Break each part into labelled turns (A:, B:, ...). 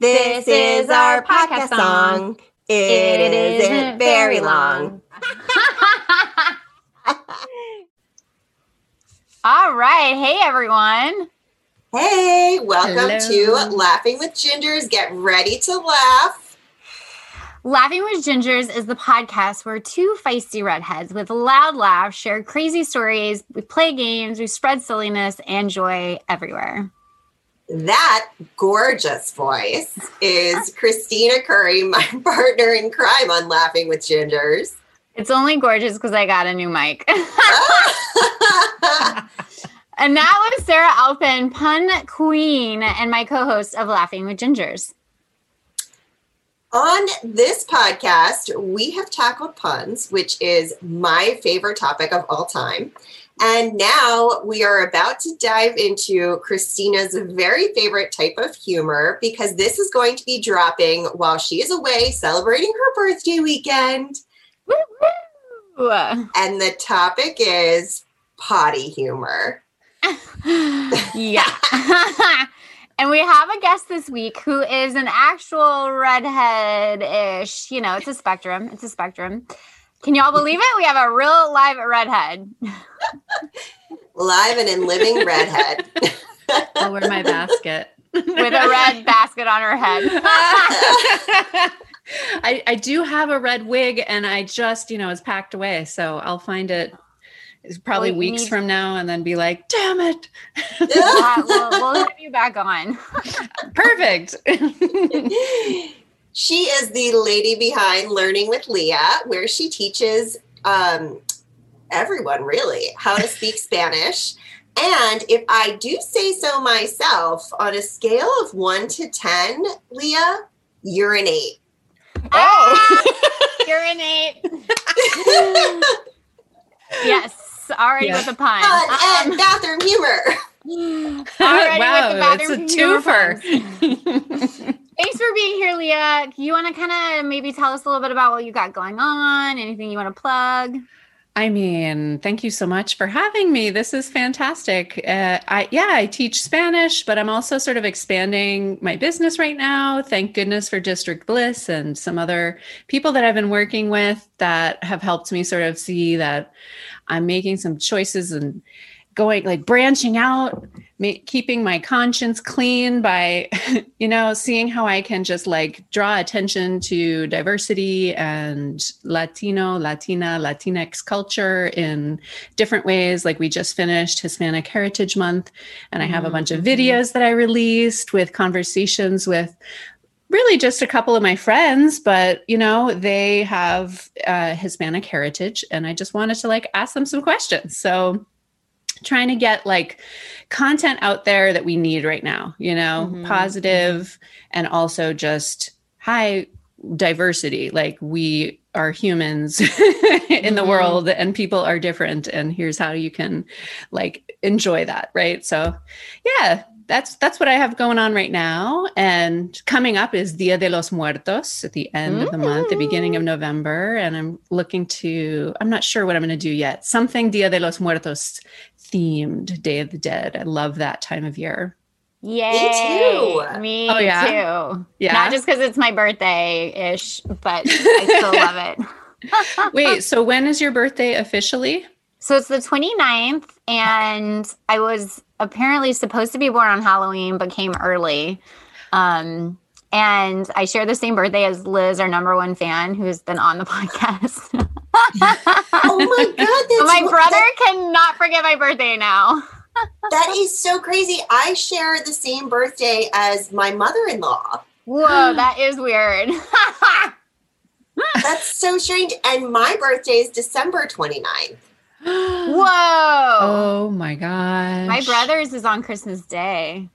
A: This is our podcast song. It isn't very long.
B: All right. Hey, everyone.
A: Hey, welcome
C: Hello.
A: to Laughing with Gingers. Get ready to laugh.
B: Laughing with Gingers is the podcast where two feisty redheads with loud laughs share crazy stories. We play games, we spread silliness and joy everywhere.
A: That gorgeous voice is Kristina Curry, my partner in crime on Laughing with Gingers.
B: It's only gorgeous because I got a new mic. and that was Sara Alpin, pun queen, and my co host of Laughing with Gingers.
A: On this podcast, we have tackled puns, which is my favorite topic of all time. And now we are about to dive into Kristina's very favorite type of humor because this is going to be dropping while she is away celebrating her birthday weekend.
B: Woo!
A: And the topic is potty humor.
B: yeah. and we have a guest this week who is an actual redhead ish. You know, it's a spectrum. It's a spectrum. Can y'all believe it? We have a real live redhead.
A: Live and in living redhead.
C: I'll wear my basket.
B: with a red basket on her head.
C: I, I do have a red wig and I just, you know, it's packed away. So I'll find it it's probably
B: Well,
C: weeks
B: need-
C: from now and then be like, damn it.
B: Uh, we'll, we'll have you back on.
C: Perfect.
A: She is the lady behind Learning with Leah, where she teaches um, everyone really how to speak Spanish. And if I do say so myself, on a scale of one to 10, Leah, you're an eight.
B: Oh, urinate. yes, already
C: Yeah.
B: with the pun.
A: Fun
B: Um,
A: and bathroom humor.
B: Already
C: wow,
B: with the bathroom
C: it's a
B: humor
C: twofer.
B: Thanks for being here, Leah. You want to kind of maybe tell us a little bit about what you got going on? Anything you want to plug?
C: I mean, thank you so much for having me. This is fantastic. Uh, I yeah, I teach Spanish, but I'm also sort of expanding my business right now. Thank goodness for District Bliss and some other people that I've been working with that have helped me sort of see that I'm making some choices and going like branching out, ma- keeping my conscience clean by, you know, seeing how I can just like draw attention to diversity and Latino, Latina, Latinx culture in different ways. Like we just finished Hispanic Heritage Month, and I have a bunch of
B: Mhm.
C: videos that I released with conversations with really just a couple of my friends but you know they have uh, hispanic heritage and i just wanted to like ask them some questions so trying to get like content out there that we need right now you know?
B: Mhm,
C: positive and also just high diversity. Like we are humans in the
B: Mhm.
C: world and people are different and here's how you can like enjoy that right? So yeah that's that's what i have going on right now. And coming up is dia de los muertos at the end of the month the beginning of november. And i'm looking to i'm not sure what i'm going to do yet. Something dia de los muertos themed day of the dead i love that time of year
B: Yay.
A: too.
B: Me
C: Oh, yeah?
B: too.
C: Yeah.
B: Not just because it's my birthday ish, but I still love it.
C: wait so when is your birthday officially
B: So it's the 29th, and I was apparently supposed to be born on Halloween, but came early. Um, and I share the same birthday as Liz, our number one fan, who's been on the podcast.
A: Oh my God. That's,
B: my brother
A: that-
B: cannot forget my birthday now.
A: that is so crazy. I share the same birthday as my mother in law.
B: Whoa, that is weird.
A: That's so strange. And my birthday is December 29th.
B: Whoa.
C: oh my gosh
B: My brother's is on Christmas Day.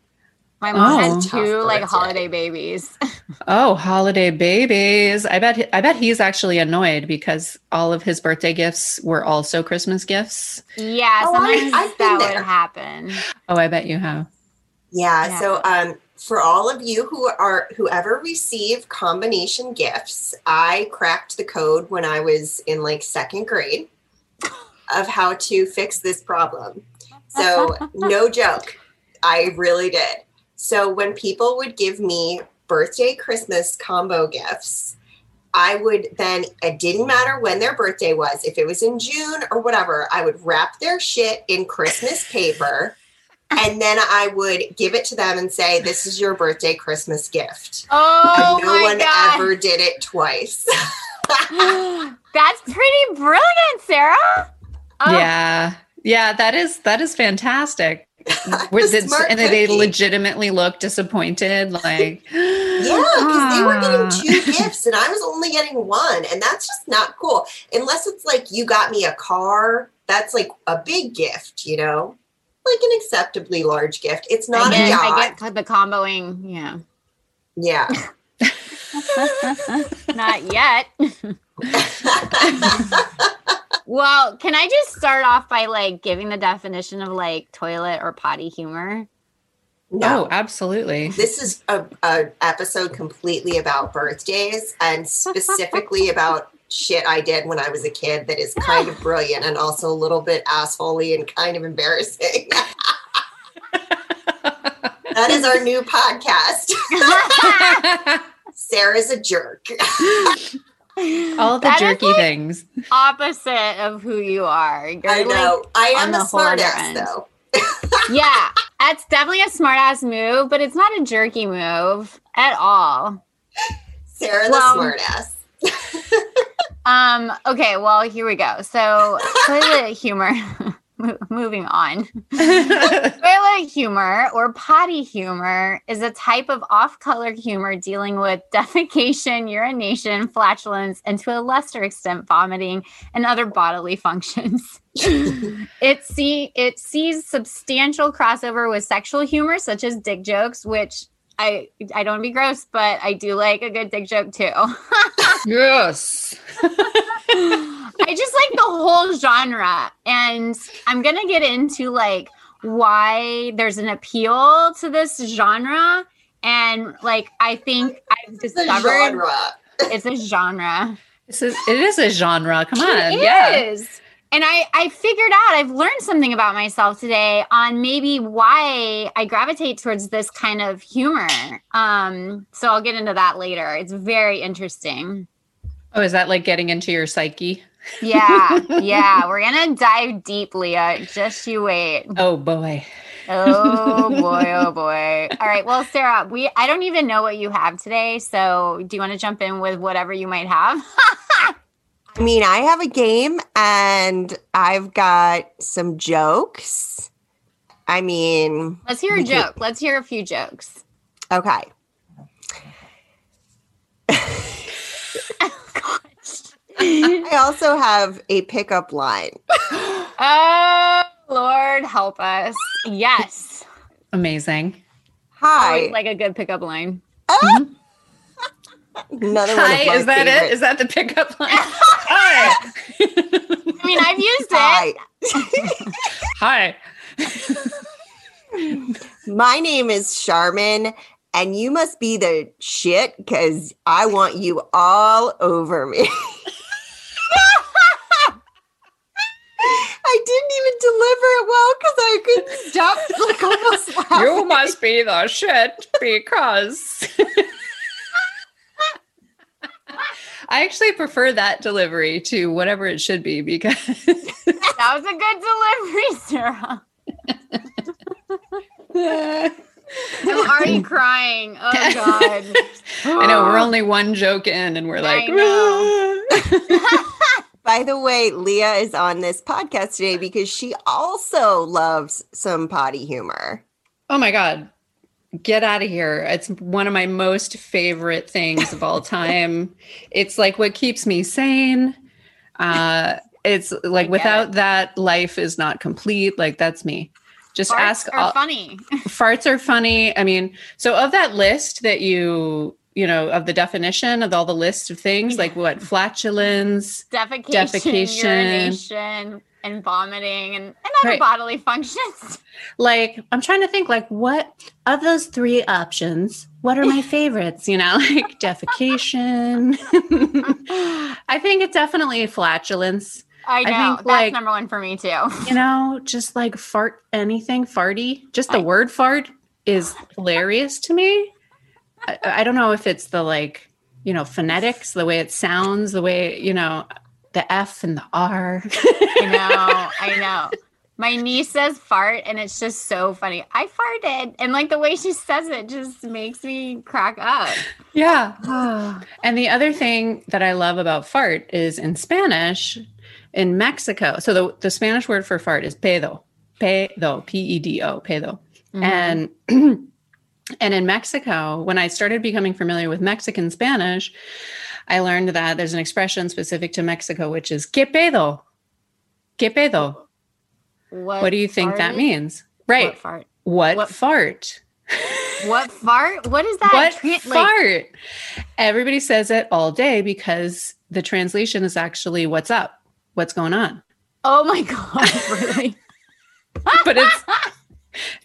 B: My mom
C: Oh.
B: has two like
A: birthday.
B: holiday babies.
C: Oh, holiday babies. I bet I bet he's actually annoyed because all of his birthday gifts were also Christmas gifts.
B: yeah,
A: Oh, I-
B: sometimes
A: I've
B: that
A: there.
B: would happen.
C: Oh, I bet you have.
A: Yeah,
B: Yeah.
A: So um for all of you who are whoever receive combination gifts, I cracked the code when I was in like second grade of how to fix this problem. So no joke. I really did. So when people would give me birthday Christmas combo gifts. I would then, it didn't matter when their birthday was, if it was in June or whatever, I would wrap their shit in Christmas paper and then I would give it to them and say, This is your birthday Christmas gift.
B: Oh,
A: and no
B: my
A: one
B: God.
A: ever did it twice.
B: That's pretty brilliant, Sara. Oh,
C: Yeah. Yeah, that is that is fantastic. It,
A: smart
C: and they legitimately look disappointed, like
A: Yeah, because they were getting
C: Ah.
A: two gifts and I was only getting one. And that's just not cool. Unless it's like you got me a car, that's like a big gift, you know? Like an acceptably large gift. It's
B: I
A: not a yacht.
B: I get the comboing. Yeah.
A: Yeah.
B: Not yet. Well, can I just start off by like giving the definition of like toilet or potty humor?
A: no.
C: Oh, absolutely.
A: This is a, a episode completely about birthdays and specifically about shit I did when I was a kid that is kind of brilliant and also a little bit assholey and kind of embarrassing. that is our new podcast. Sara's a jerk.
C: All the
B: That is,
C: jerky
B: like,
C: things.
B: opposite of who you are. You're
A: I
B: like-
A: know. I am
B: the
A: a smart ass
B: end.
A: though.
B: yeah, that's definitely a smart ass move, but it's not a jerky move at all.
A: Sara the
B: Well-
A: smart ass.
B: Um, okay, well, here we go. So, toilet humor. Mo- Moving on. Toilet humor or potty humor is a type of off color humor dealing with defecation, urination, flatulence, and to a lesser extent, vomiting and other bodily functions. it, see, it sees substantial crossover with sexual humor, such as dick jokes, which I, I don't want to be gross, but I do like a good dick joke too.
C: yes.
B: I just like the whole genre. And I'm going to get into like why there's an appeal to this genre. And like, I think I've
A: The
B: discovered
A: genre.
B: it's a genre.
C: This is it is a genre. Come on.
B: It
C: yeah.
B: is. And I, I figured out, I've learned something about myself today on maybe why I gravitate towards this kind of humor. Um, so I'll get into that later. It's very interesting.
C: Oh, is that like getting into your psyche?
B: Yeah, yeah. We're gonna dive deep, Leah. Just you wait.
C: Oh boy.
B: Oh boy, oh boy. All right. Well, Sara, we I don't even know what you have today. So do you want to jump in with whatever you might have?
A: I mean, I have a game and I've got some jokes. I mean,
B: Let's hear a joke. Let's hear a few jokes.
A: okay. I also have a pickup line.
B: Oh Lord help us. Yes.
C: Amazing.
A: Hi.
B: Always like a good pickup line. Ah! Mm-hmm.
A: Another one of
C: Hi,
A: my
C: is that it?
A: favorites.
C: Is that the pickup line? Hi.
B: I mean, I've used it.
A: Hi.
C: Hi.
A: My name is Charmin, and you must be the shit because I want you all over me. I didn't even deliver it well because I couldn't stop like almost laughing.
C: You must be the shit because I actually prefer that delivery to whatever it should be because
B: That was a good delivery, Sara. I'm already crying. Oh God.
C: I know we're only one joke in and we're like,
A: By the way, Leah is on this podcast today because she also loves some potty humor.
C: oh my God, get out of here. It's one of my most favorite things of all time. it's like what keeps me sane. Uh, it's like without that, life is not complete. Like that's me. Just
B: Farts
C: ask
B: are
C: all,
B: funny.
C: farts are funny. I mean, so of that list that you, you know, of the definition of all the list of things, like what flatulence,
B: Defecation,
C: Defecation.
B: urination, and vomiting, and, and other
C: Right.
B: bodily functions.
C: like I'm trying to think, like what of those three options, what are my favorites? You know, like defecation. I think it's definitely flatulence.
B: I know.
C: think,
B: That's
C: like-
B: number one for me too.
C: You know, just like fart anything, farty. Just the
B: I-
C: word fart is hilarious to me. I, I don't know if it's the like, you know, phonetics, the way it sounds, the way, you know, the F and the R.
B: I know, I know. My niece says fart, and it's just so funny. I farted, and like the way she says it just makes me crack up.
C: yeah. And the other thing that I love about fart is in Spanish, in Mexico. So the, the Spanish word for fart is pedo, pedo, P E D O, pedo.
B: Mhm.
C: And and in Mexico, when I started becoming familiar with Mexican Spanish, I learned that there's an expression specific to Mexico, which is "qué pedo." ¿Qué pedo?
B: what,
C: What do you think that means? Right.
B: What fart?
C: What,
B: what-
C: fart?
B: What fart? What is that?
C: what
B: like-
C: fart? Everybody says it all day because the translation is actually "What's up? What's going on?"
B: oh my god! Really?
C: But it's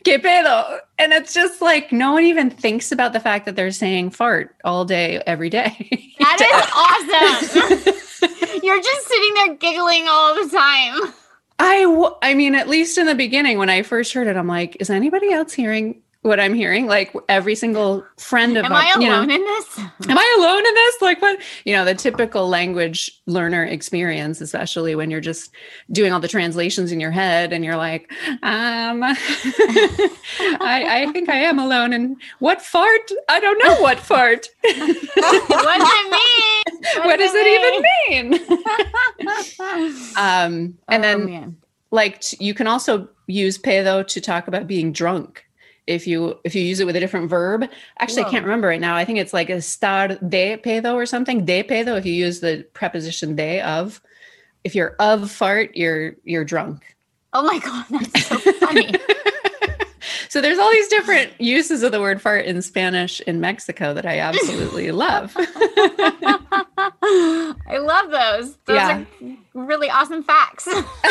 C: "qué pedo," and it's just like no one even thinks about the fact that they're saying "fart" all day, every day.
B: That is awesome. You're just sitting there giggling all the time.
C: I, w- I mean, at least in the beginning, when I first heard it, I'm like, is anybody else hearing what I'm hearing? Like every single friend of
B: Am I
C: you know,
B: alone in this?
C: am I alone in this? Like what, you know, the typical language learner experience, especially when you're just doing all the translations in your head and you're like, um, I, I think I am alone. And what fart? I don't know what fart.
B: what does it mean?
C: what does it even mean?
B: mean?
C: Um, and
B: Oh,
C: then
B: man.
C: like you can also use pedo to talk about being drunk if you if you use it with a different verb actually i can't remember right now i think it's like a estar de pedo or something de pedo if you use the preposition de of if you're of fart you're you're drunk
B: oh my god, that's so funny.
C: so there's all these different uses of the word fart in spanish in mexico that i absolutely love
B: I love those. Those
C: Yeah.
B: are really awesome facts.
D: That's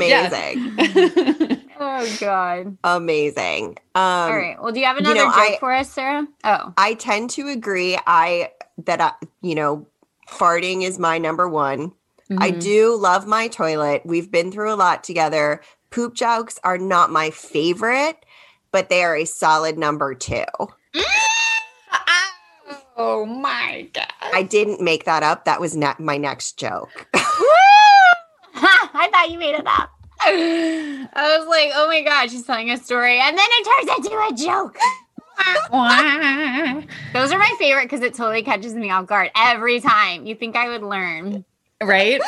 C: Yes.
D: amazing.
B: Oh god.
D: Amazing. Um,
B: All right. Well, do you have
D: you
B: another
D: know,
B: joke
D: I-
B: for us, Sara? Oh.
D: I tend to agree. I that I, you know, farting is my number one. I
C: Mhm.
D: do love my toilet. We've been through a lot together. Poop jokes are not my favorite, but they are a solid number two.
C: oh my god
D: I didn't make that up. That was ne- my next joke.
B: I thought you made it up. I was like, oh my god, she's telling a story, and then it turns into a joke. Those are my favorite because it totally catches me off guard every time. You think I would learn?
C: right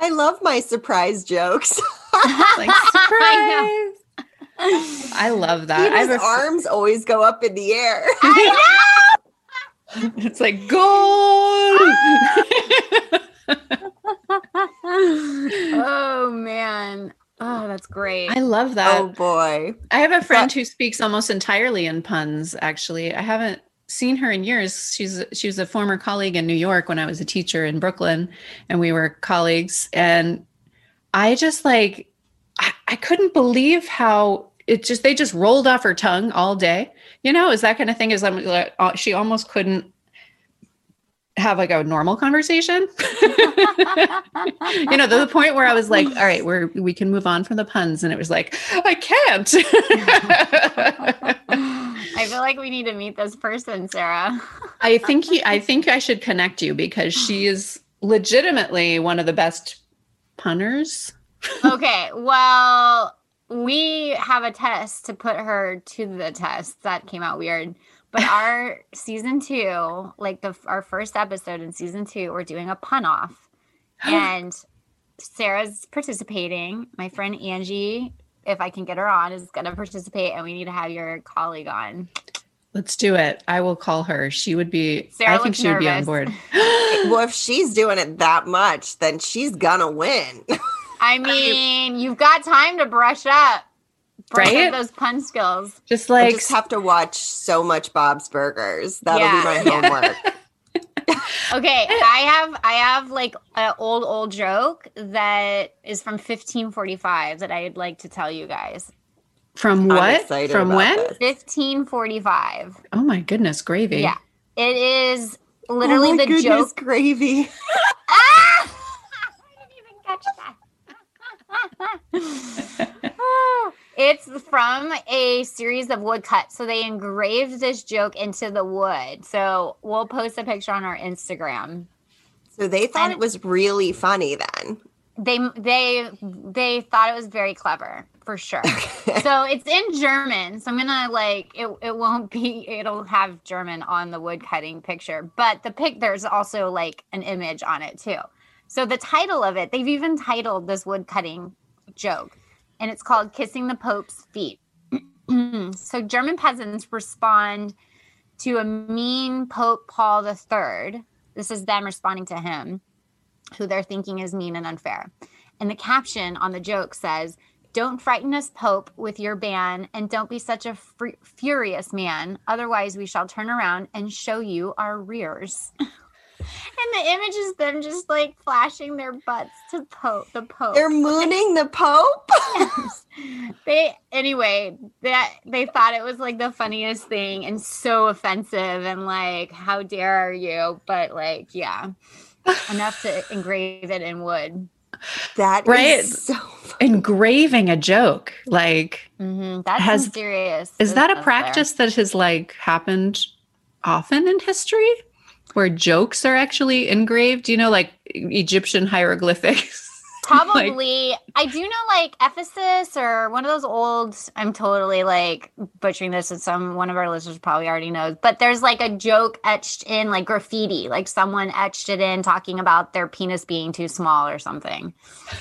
D: I love my surprise jokes.
C: like
B: I
C: surprise I love that.
D: His
C: a,
D: arms always go up in the air.
C: it's like gold.
B: oh man. Oh, that's great.
C: I love that.
D: oh boy.
C: I have a friend who speaks almost entirely in puns. Actually, I haven't seen her in years. She's she was a former colleague in New York when I was a teacher in Brooklyn, and we were colleagues. And I just like I, I couldn't believe how it just they just rolled off her tongue all day. You know, is that kind of thing? Is I'm like, uh, she almost couldn't have like a normal conversation. you know, to the point where I was like, all right, we're we can move on from the puns. And it was like, I can't.
B: I feel like we need to meet this person, Sara.
C: I think he I think I should connect you because she is legitimately one of the best punners.
B: okay, well, we have a test to put her to the test. That came out weird. But our season two, like the our first episode in season two, we're doing a pun off. and Sara's participating. My friend Angie, if I can get her on, is gonna participate, and we need to have your colleague on.
C: Let's do it. I will call her. She would be
B: Sara
C: I think
B: looks
C: she would be on board.
D: Well, if she's doing it that much, then she's gonna win.
B: I mean, you've got time to brush up. Brush
C: Right?
B: up those pun skills.
C: Just like
D: I
C: like
D: just have to watch so much Bob's Burgers. That'll
B: Yeah.
D: be my homework.
B: Okay, I have I have like an old old joke that is from 1545 that I'd like to tell you guys.
C: from what? From when?
D: this.
B: 1545.
C: Oh my goodness, gravy.
B: Yeah. It is literally
D: Oh my
B: the
D: goodness,
B: joke.
D: gravy.
B: Ah! I didn't even catch that. It's from a series of woodcuts. So they engraved this joke into the wood. So we'll post a picture on our Instagram.
A: So they thought
B: And-
A: it was really funny then.
B: They they they thought it was very clever for sure. so it's in German. So I'm gonna like it. It won't be. It'll have German on the woodcutting picture, but the pic there's also like an image on it too. So the title of it, they've even titled this woodcutting joke, and it's called "Kissing the Pope's Feet." so German peasants respond to a mean Pope Paul III. This is them responding to him, who they're thinking is mean and unfair. And the caption on the joke says, Don't frighten us, Pope, with your ban, and don't be such a furious man. Otherwise, we shall turn around and show you our rears. and the image is them just like flashing their butts to Pope, the Pope.
A: They're mooning the Pope.
B: they anyway that they thought it was like the funniest thing and so offensive and like how dare you but like yeah enough to engrave it in wood
A: That
C: Right.
A: so
C: Engraving a joke. Like,
B: hmm that's
C: Has-
B: some serious
C: is that a
B: business there.
C: practice that has like happened often in history where jokes are actually engraved? You know, like Egyptian hieroglyphics.
B: probably i do know like ephesus or one of those old i'm totally like butchering this and some one of our listeners probably already knows but there's like a joke etched in like graffiti like someone etched it in talking about their penis being too small or something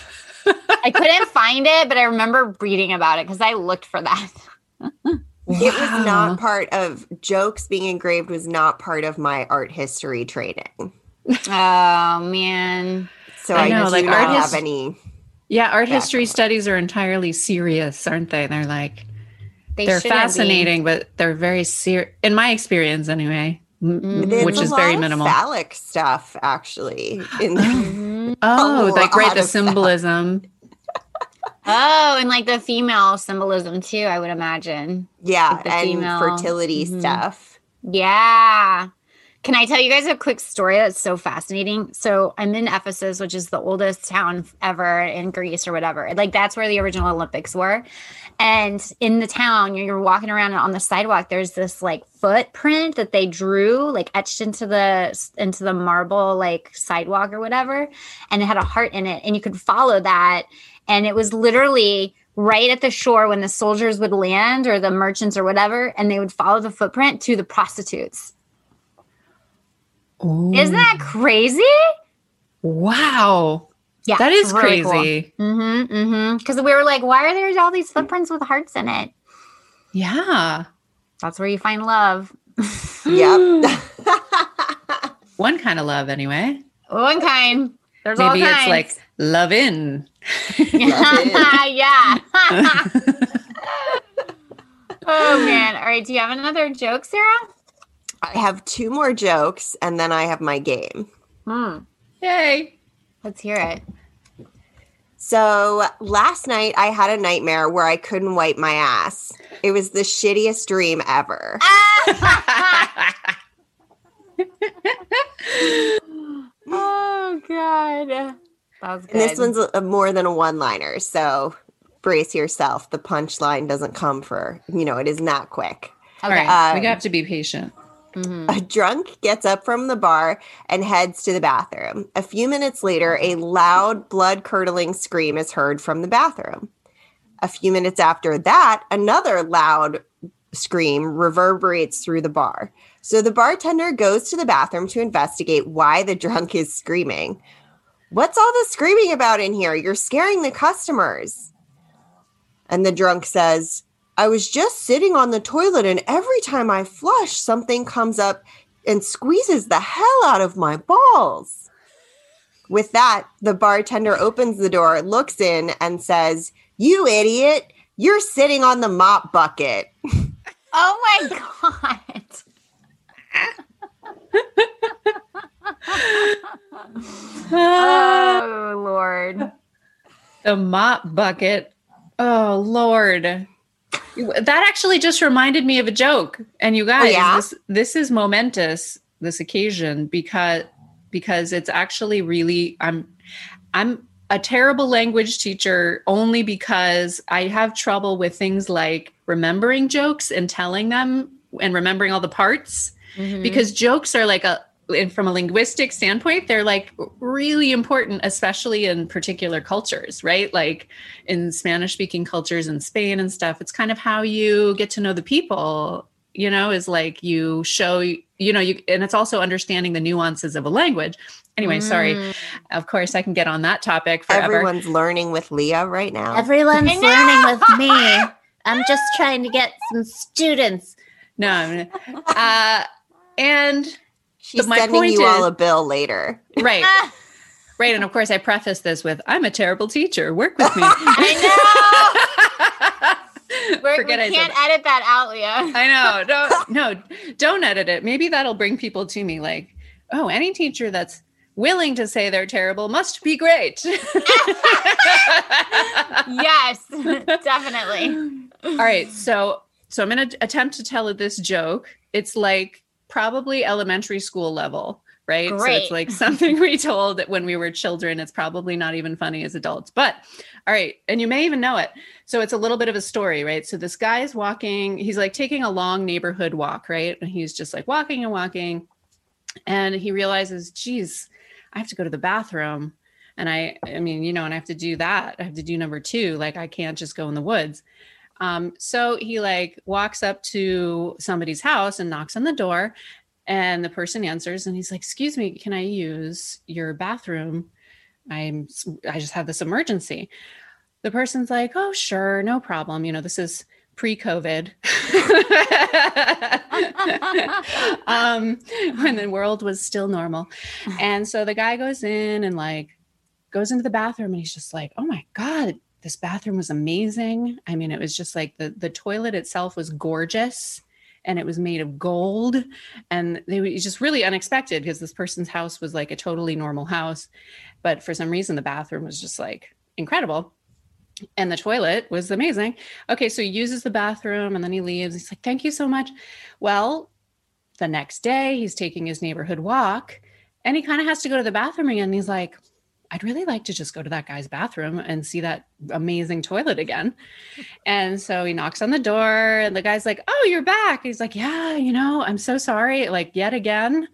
B: i couldn't find it but i remember reading about it because i looked for that
A: It was not part of jokes being engraved was not part of my art history training.
B: oh man
A: So
C: I
A: I,
C: know,
A: do
C: like,
A: not
C: art
A: have any.
C: Yeah, art history studies are entirely serious, aren't they? They're like
B: they
C: they are
B: shouldn't be.
C: fascinating, but they're very serious. In my experience, anyway, m-.
A: There's
C: which is very
A: of
C: minimal.
A: Phallic stuff, actually. In the.
C: Oh,
A: a
C: like right, the
A: symbolism. that.
B: Oh and like the female symbolism too i would imagine
A: yeah,
B: Like
A: and
B: female-
A: fertility
B: Mhm.
A: stuff.
B: Yeah. Can I tell you guys a quick story that's so fascinating? So I'm in Ephesus, which is the oldest town ever in Greece or whatever. Like that's where the original Olympics were. And in the town, you're, you're walking around and on the sidewalk, there's this like footprint that they drew, like etched into the into the marble like sidewalk or whatever. And it had a heart in it. And you could follow that. And it was literally right at the shore when the soldiers would land or the merchants or whatever, and they would follow the footprint to the prostitutes. Isn't that crazy?
C: wow?
B: Yeah,
C: That is
B: really
C: crazy.
B: Cool. Mm-hmm. Mm-hmm. Because we were like, why are there all these footprints with hearts in it?
C: Yeah.
B: That's where you find love.
A: Yep.
C: One kind of love, anyway.
B: One kind. There's all
C: Maybe it's
B: kinds.
C: like love in.
B: yeah. oh man. All right. Do you have another joke, Sara?
A: I have two more jokes and then I have my game.
B: Hmm.
C: Yay.
B: Let's hear it.
A: So last night I had a nightmare where I couldn't wipe my ass. It was the shittiest dream ever.
B: oh god. That was good.
A: And this one's a, a more than a one liner. So brace yourself. The punchline doesn't come for, you know, it is not quick.
C: All
B: okay.
C: right. we
A: Um,
C: have to be patient.
B: Mhm.
A: A drunk gets up from the bar and heads to the bathroom. A few minutes later, a loud, blood curdling scream is heard from the bathroom. A few minutes after that, another loud scream reverberates through the bar. So the bartender goes to the bathroom to investigate why the drunk is screaming. What's all the screaming about in here? You're scaring the customers. And the drunk says, I was just sitting on the toilet, and every time I flush, something comes up and squeezes the hell out of my balls. With that, the bartender opens the door, looks in, and says, You idiot, you're sitting on the mop bucket.
B: Oh my god. oh lord.
C: The mop bucket. Oh Lord. That actually just reminded me of a joke. And you guys,
A: yeah?
C: this this is momentous, this occasion, because because it's actually really I'm I'm a terrible language teacher only because I have trouble with things like remembering jokes and telling them and remembering all the parts
B: Mhm.
C: because jokes are like a and from a linguistic standpoint they're like really important especially in particular cultures right like in spanish speaking cultures in spain and stuff it's kind of how you get to know the people you know is like you show you know you and it's also understanding the nuances of a language anyway sorry
B: Mm.
C: of course i can get on that topic forever
A: Everyone's learning with Leah right now.
E: Everyone's learning with me. I'm just trying to get some students.
C: no I'm- uh and
A: She's
C: my
A: sending
C: point
A: you all a bill later.
C: right right and of course i preface this with i'm a terrible teacher work with me
B: I
C: know
B: We're,
C: Forget
B: we can't edit that out, Leah.
C: I know. Don't no, don't edit it. Maybe that'll bring people to me like, oh, any teacher that's willing to say they're terrible must be great.
B: yes, definitely.
C: All right. So so I'm gonna attempt to tell this joke. It's like probably elementary school level. Right. So it's like something we told when we were children. It's probably not even funny as adults. But all right. And you may even know it. So it's a little bit of a story, right? So this guy is walking, he's like taking a long neighborhood walk, right? And he's just like walking and walking. And he realizes, geez, I have to go to the bathroom. And I, I mean, you know, and I have to do that. I have to do number two. Like I can't just go in the woods. Um, so he like walks up to somebody's house and knocks on the door. And the person answers and he's like, excuse me, can I use your bathroom? I'm I just have this emergency. The person's like, "Oh, sure, no problem. You know, this is pre-COVID." um when the world was still normal. And so the guy goes in and like goes into the bathroom and he's just like, "Oh my god, this bathroom was amazing." I mean, it was just like the the toilet itself was gorgeous and it was made of gold. And they were just really unexpected because this person's house was like a totally normal house. But for some reason the bathroom was just like incredible. And the toilet was amazing. Okay so he uses the bathroom and then he leaves. He's like thank you so much. Well the next day he's taking his neighborhood walk and he kind of has to go to the bathroom again. And he's like i'd really like to just go to that guy's bathroom and see that amazing toilet again and so he knocks on the door and the guy's like oh you're back he's like yeah you know i'm so sorry like yet again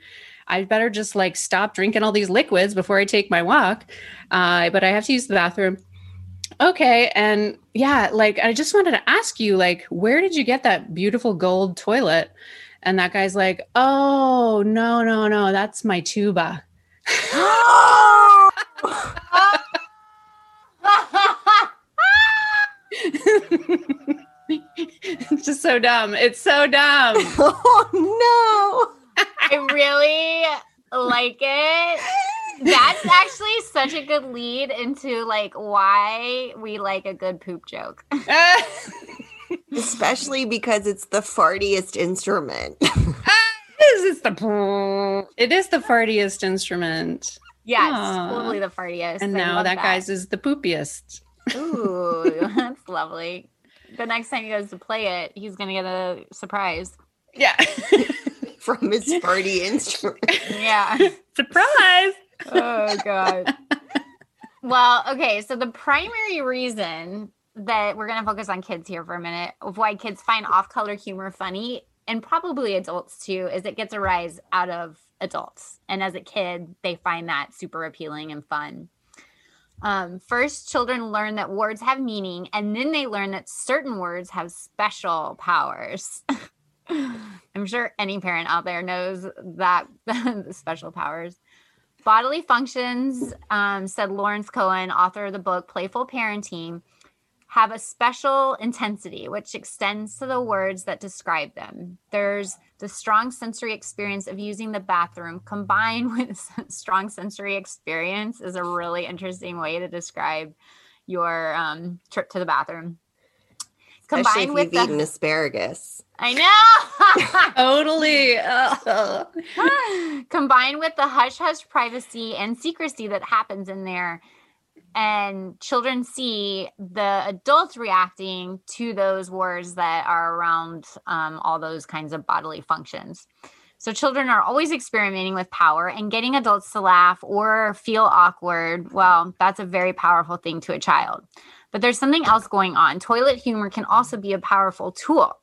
C: I better just like stop drinking all these liquids before I take my walk. Uh, but I have to use the bathroom. Okay. And yeah, like I just wanted to ask you, like, where did you get that beautiful gold toilet? And that guy's like, oh, no, no, no, that's my tuba. it's just so dumb. It's so dumb.
A: oh no.
B: I really like it. That's actually such a good lead into like why we like a good poop joke.
A: Especially because it's the fartiest instrument.
C: Ah, it is the it is the fartiest instrument,
B: Yes,
C: Aw.
B: totally the fartiest.
C: and
B: I
C: now
B: love
C: that, guy's is the poopiest.
B: Ooh, that's lovely. The next time he goes to play it, he's gonna get a surprise.
C: Yeah,
A: from his party instrument.
B: Yeah.
C: surprise.
B: oh god. Well, okay, so the primary reason that we're going to focus on kids here for a minute of why kids find off-color humor funny and probably adults too is it gets a rise out of adults. And as a kid, they find that super appealing and fun. Um, first, children learn that words have meaning, and then they learn that certain words have special powers. I'm sure any parent out there knows that special powers. Bodily functions, um, said Lawrence Cohen, author of the book Playful Parenting, have a special intensity which extends to the words that describe them. There's the strong sensory experience of using the bathroom combined with strong sensory experience is a really interesting way to describe your um, trip to the bathroom.
A: Especially if
B: Combined with
A: you've
B: the,
A: eaten asparagus.
B: I know.
C: Totally.
B: Combined with the hush hush privacy and secrecy that happens in there and children see the adults reacting to those words that are around um, all those kinds of bodily functions So children are always experimenting with power and getting adults to laugh or feel awkward. Well, that's a very powerful thing to a child. But there's something else going on. Toilet humor can also be a powerful tool.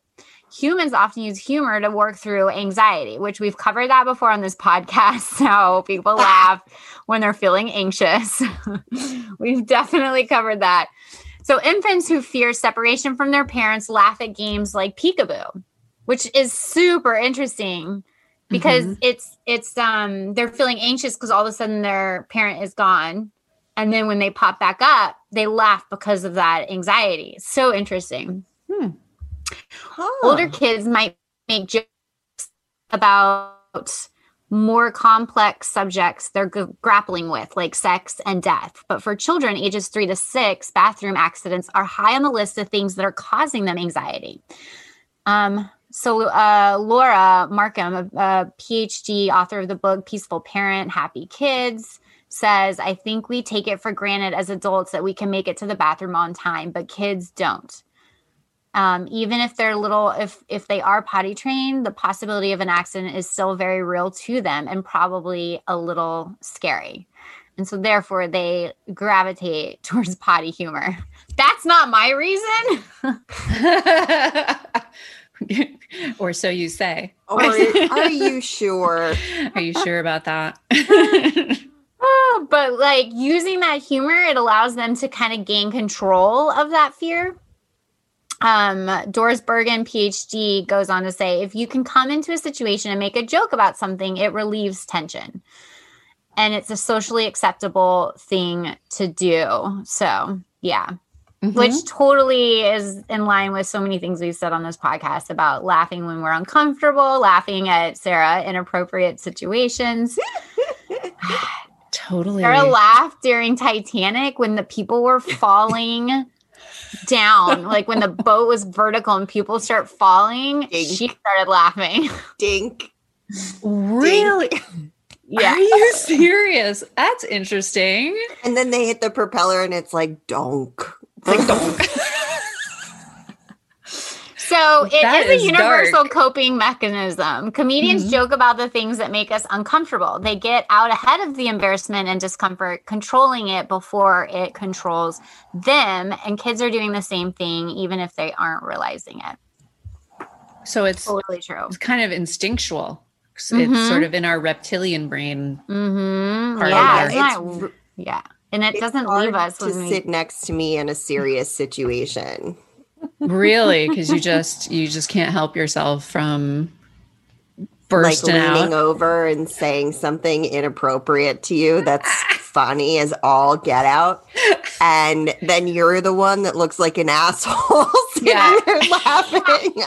B: Humans often use humor to work through anxiety, which we've covered that before on this podcast. So people laugh when they're feeling anxious. we've definitely covered that. So infants who fear separation from their parents laugh at games like peekaboo, which is super interesting because
C: Mhm.
B: it's it's um they're feeling anxious because all of a sudden their parent is gone and then when they pop back up they laugh because of that anxiety so interesting Older kids might make jokes about more complex subjects they're g- grappling with like sex and death. But for children ages 3 to 6 bathroom accidents are high on the list of things that are causing them anxiety. Um so uh, Laura Markham, a, a PhD author of the book Peaceful Parent, Happy Kids, says, I think we take it for granted as adults that we can make it to the bathroom on time, but kids don't. Um, even if they're little, if if they are potty trained, the possibility of an accident is still very real to them and probably a little scary. And so therefore they gravitate towards potty humor. That's not my reason.
C: or so you say.
A: Or are you sure?
C: Are you sure about that?
B: Oh, but like using that humor, it allows them to kind of gain control of that fear. Um, Doris Bergen, PhD, goes on to say if you can come into a situation and make a joke about something, it relieves tension. And it's a socially acceptable thing to do. So, yeah,
C: Mhm.
B: which totally is in line with so many things we've said on this podcast about laughing when we're uncomfortable, laughing at Sara inappropriate situations.
C: totally.
B: Sara laughed during Titanic when the people were falling down, like when the boat was vertical and people start falling.
A: Ding.
B: She started laughing.
A: Dink.
C: really?
B: Yeah.
C: Are you serious? That's interesting.
A: And then they hit the propeller and it's like donk.
C: It's like, donk.
B: So it
C: That
B: is a universal
C: dark.
B: coping mechanism. Comedians
C: Mhm.
B: joke about the things that make us uncomfortable. They get out ahead of the embarrassment and discomfort, controlling it before it controls them. And kids are doing the same thing, even if they aren't realizing it.
C: so it's
B: Totally true.
C: it's kind of instinctual. It's
B: Mhm.
C: sort of in our reptilian brain.
B: Mm-hmm.
C: Part
B: Yeah,
C: our-
B: it's
A: It's
B: not-
A: r-
B: yeah, and it
A: It's
B: doesn't
A: hard
B: leave us
A: to
B: when we.
A: sit next to me in a serious situation.
C: Really, because you just you just can't help yourself from
A: Like
C: bursting
A: leaning
C: out.
A: over and saying something inappropriate to you that's funny as all get out. And then you're the one that looks like an asshole sitting
C: Yeah.
A: there laughing.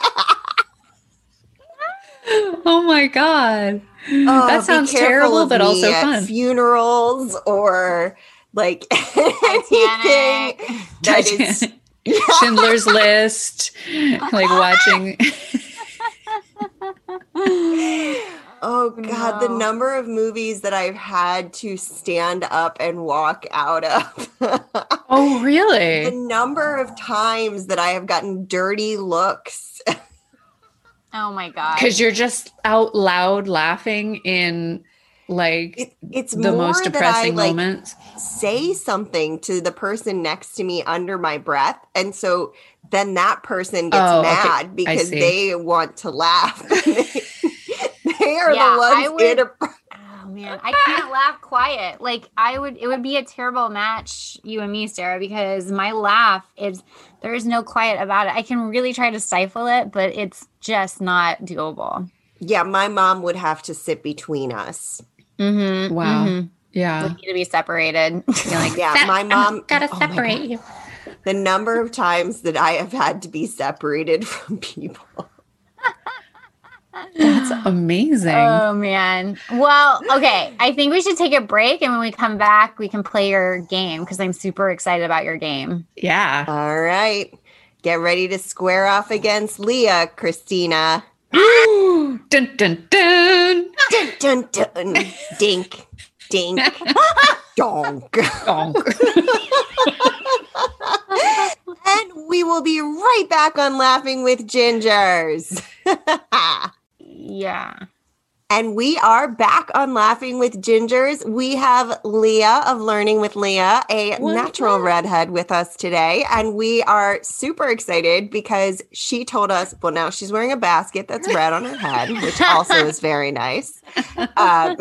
C: Oh my god.
A: Oh,
C: that sounds terrible, but
A: me
C: also
A: at
C: fun.
A: Funerals or like anything
B: Titanic.
A: that is
C: Titanic. Schindler's List, like watching.
A: Oh god, the number of movies that I've had to stand up and walk out of.
C: Oh, really?
A: the number of times that I have gotten dirty looks.
B: Oh my god!
C: Because you're just out loud laughing in like
A: It, it's
C: the
A: more
C: most
A: that
C: depressing
A: I, like,
C: moments.
A: say something to the person next to me under my breath and so then that person gets
C: Oh, okay.
A: mad because they want to laugh they are
B: Yeah,
A: the
B: I
A: ones
B: would-
A: in a
B: oh man, I can't laugh quiet. Like I would, it would be a terrible match, you and me, Sara, because my laugh is there is no quiet about it. I can really try to stifle it, but it's just not doable.
A: yeah my mom would have to sit between us
B: Mm-hmm.
C: Wow. Yeah.
B: We need to be separated.
C: You're like,
A: yeah
E: That-
A: my mom
E: Gotta
C: Oh
E: separate
C: God.
E: you.
A: the number of times that i have had to be separated from people
C: that's amazing.
B: Oh man. Well, okay. I think we should take a break and when we come back, we can play your game because I'm super excited about your game.
C: yeah.
A: all right get ready to square off against leah kristina
C: dun dun dun.
A: dun dun dun dink dink donk
C: Donk.
A: And we will be right back on Laughing with Gingers.
B: Yeah.
A: And we are back on Laughing with Gingers. We have Leah of Learning with Leah, a
C: What?
A: natural redhead, with us today. And we are super excited because she told us, well, now she's wearing a basket that's red on her head, which also is very nice. Um,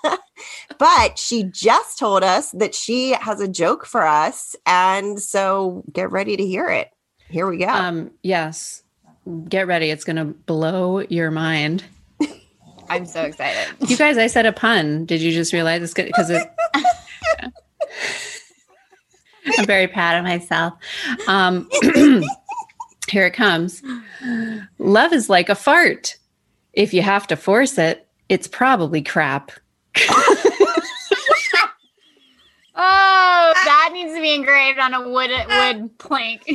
A: but she just told us that she has a joke for us. And so get ready to hear it. Here we go.
C: Um, yes. Get ready. It's going to blow your mind.
B: I'm so excited.
C: You guys, I said a pun. Did you just realize it's good? Because it. I'm very proud of myself. Um, here it comes. Love is like a fart. If you have to force it, it's probably crap.
B: Oh, that needs to be engraved on a wood wood plank.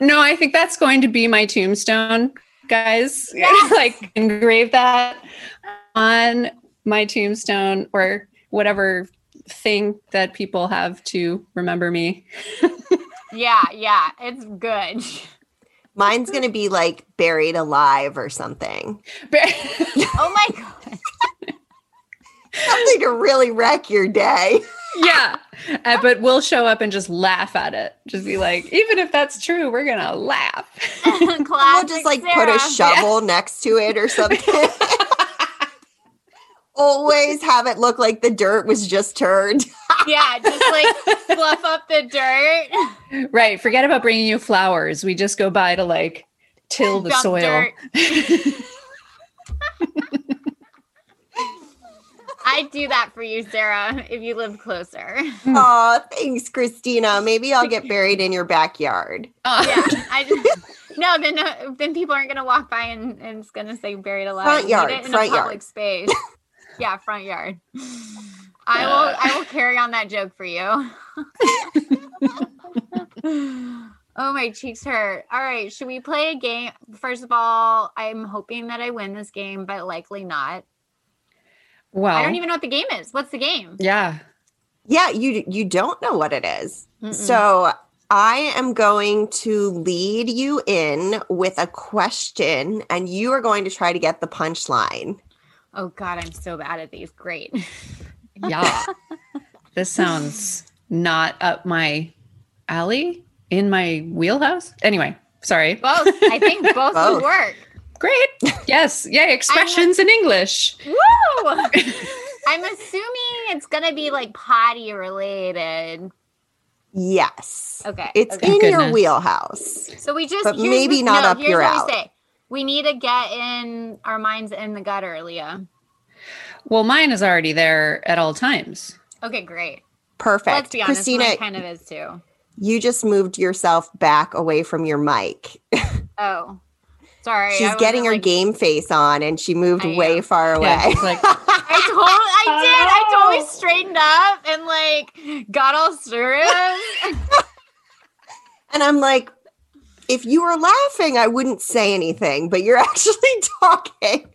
C: No, I think that's going to be my tombstone, guys.
B: Yeah.
C: like engrave that on my tombstone or whatever thing that people have to remember me.
B: Yeah, yeah, it's good.
A: Mine's going to be like buried alive or something.
B: Oh my god.
A: Something to really wreck your day.
C: yeah. Uh, but we'll show up and just laugh at it. Just be like, even if that's true, we're going to laugh.
A: We'll just like put a
B: Sara.
A: shovel next to it or something. Always have it look like the dirt was just turned.
B: Yeah, just like fluff up the dirt.
C: right. Forget about bringing you flowers. We just go by to like till the
B: dump
C: soil.
B: Dirt. I'd do that for you, Sara, if you lived closer.
A: Oh, thanks, Kristina. Maybe I'll get buried in your backyard.
C: Oh.
B: Yeah, I just, no. Then uh, then people aren't gonna walk by and, and it's gonna say buried alive.
A: Front
B: We
A: yard,
B: in
A: front
B: a public
A: yard.
B: space. yeah, front yard. I will. I will carry on that joke for you. oh, my cheeks hurt. All right, should we play a game? First of all, I'm hoping that I win this game, but likely not.
C: Well,
B: I don't even know what the game is. What's the game?
C: yeah.
A: Yeah, you you don't know what it is.
B: Mm-mm.
A: So I am going to lead you in with a question, and you are going to try to get the punchline.
B: oh God, I'm so bad at these. Great.
C: Yeah. this sounds not up my alley in my wheelhouse. Anyway, sorry.
B: Both. I think both,
A: Both.
B: would work.
C: Great. Yes. Yay. Expressions in English.
B: Woo! I'm assuming it's gonna be like potty related.
A: Yes,
B: Okay.
A: it's
B: okay.
A: in oh,
C: your
A: wheelhouse.
B: So we just
A: but
B: here's
A: maybe not
B: no,
A: up
B: here's
A: your
B: what
A: alley.
B: We, say. we need to get in our minds in the gutter, Leah.
C: Well, mine is already there at all times.
B: Okay, great.
A: Perfect,
B: Let's be honest,
A: Kristina.
B: mine kind of is too.
A: You just moved yourself back away from your mic.
B: Oh, sorry.
A: She's getting her
B: like,
A: game face on, and she moved
B: I
A: way
B: am.
A: far away.
C: Yeah, it's like,
B: I totally, I did. I totally straightened up and like got all serious.
A: And I'm like, if you were laughing, I wouldn't say anything, but you're actually talking.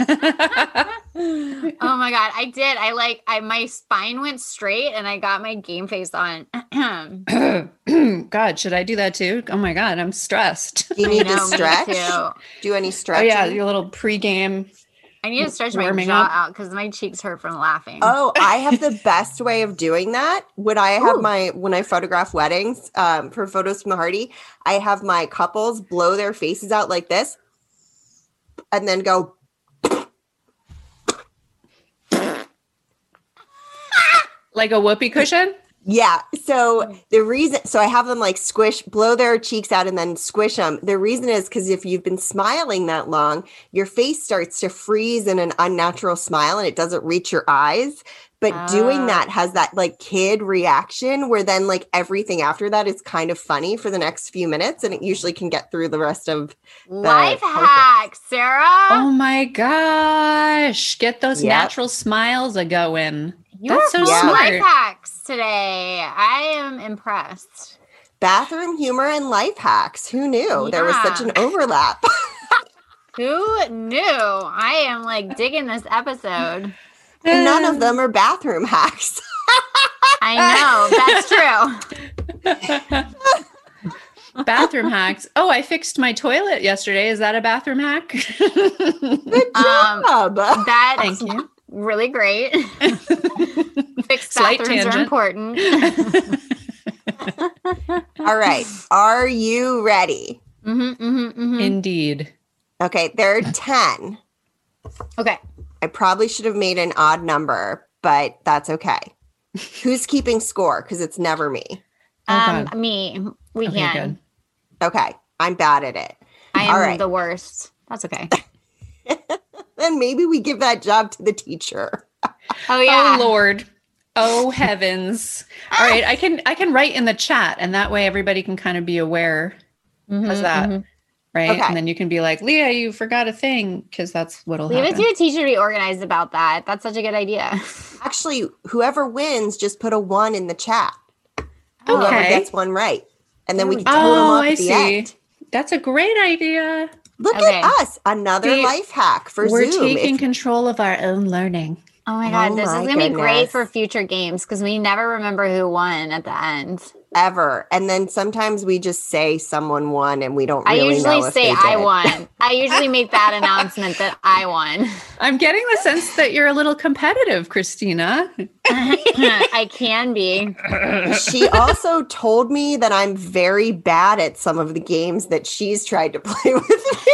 B: Oh my god, I did. I like I my spine went straight and I got my game face on.
C: God, should I do that too? Oh my God, I'm stressed.
A: Do you need to
B: know, me
A: stretch? Do any
C: stretch?
A: Oh
C: yeah, your little pregame.
B: I need to stretch my
C: Warming
B: jaw
C: up.
B: out because my cheeks hurt from laughing.
A: Oh, I have the best way of doing that. When I have
B: Ooh.
A: my when I photograph weddings, um, for photos from the Hardy, I have my couples blow their faces out like this, and then go.
C: Like a whoopee cushion?
A: Yeah. So the reason, so I have them like squish, blow their cheeks out and then squish them. The reason is because if you've been smiling that long, your face starts to freeze in an unnatural smile and it doesn't reach your eyes. But doing
B: Oh.
A: that has that like kid reaction where then like everything after that is kind of funny for the next few minutes and it usually can get through the rest of
B: Life
A: focus.
B: hack, Sara.
C: Oh my gosh. Get those
A: Yep.
C: natural smiles a going.
B: You
C: that's
B: are
C: so
B: full life
C: smart.
B: hacks today. I am impressed.
A: bathroom humor and life hacks. Who knew there was such an overlap?
B: Who knew? I am like digging this episode.
A: And None of them are bathroom hacks.
B: I know that's true.
C: bathroom hacks. Oh, I fixed my toilet yesterday. Is that a bathroom hack?
A: Good
B: Um,
A: job.
B: That's
C: Thank you.
B: Really great. Fixed
C: Slight
B: bathrooms are important.
A: All right. Are you ready?
B: hmm hmm hmm
C: Indeed.
A: Okay, there are 10.
B: Okay.
A: I probably should have made an odd number, but that's okay. Who's keeping score? Because it's never me.
C: Oh,
B: Um,
C: God.
B: me. We
C: Okay,
B: can.
C: good.
A: Okay, I'm bad at it.
B: I am
A: All right.
B: the worst. That's okay.
A: Then maybe we give that job to the teacher.
B: Oh yeah.
C: Oh Lord. Oh heavens. All right, I can I can write in the chat and that way everybody can kind of be aware,
B: Mhm,
C: How's that?
B: mhm.
C: right?
A: Okay.
C: And then you can be like, "Leah, you forgot a thing" because that's what'll
B: Leave it
C: happen.
B: to a teacher to be organized about that. That's such a good idea.
A: Actually, whoever wins, just put a one in the chat. Whoever
C: Okay.
A: gets one right. And then we can total them
C: Oh,
A: up
C: I
A: at the
C: see.
A: end.
C: That's a great idea.
A: Look
B: Okay.
A: at us. Another
C: See,
A: life hack for Zoom.
C: We're taking
A: If-
C: control of our own learning.
B: Oh my god,
A: Oh
B: this
A: my
B: is gonna be great for future games because we never remember who won at the end.
A: Ever. And then sometimes we just say someone won and we don't
B: I usually
A: know
B: say I won. I usually make that announcement that I won.
C: I'm getting the sense that you're a little competitive, Kristina.
B: I can be.
A: she also told me that I'm very bad at some of the games that she's tried to play with me.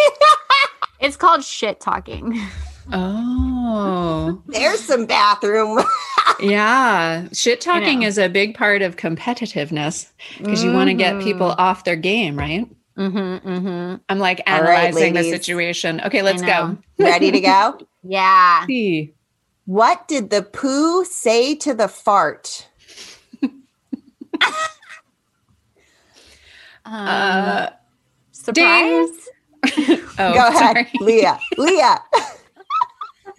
B: It's called shit talking.
C: Oh,
A: There's some bathroom.
C: Yeah. Shit talking
B: know.
C: is a big part of competitiveness because you want to get people off their game, right?
B: Mm-hmm, mm-hmm.
C: I'm like
A: All right,
C: analyzing the situation. Okay, let's go.
A: Ready to go?
B: Yeah.
C: See.
A: What did the poo say to the fart?
B: Um,
C: Uh,
B: surprise.
C: oh,
A: go ahead,
C: sorry.
A: Leah. Leah.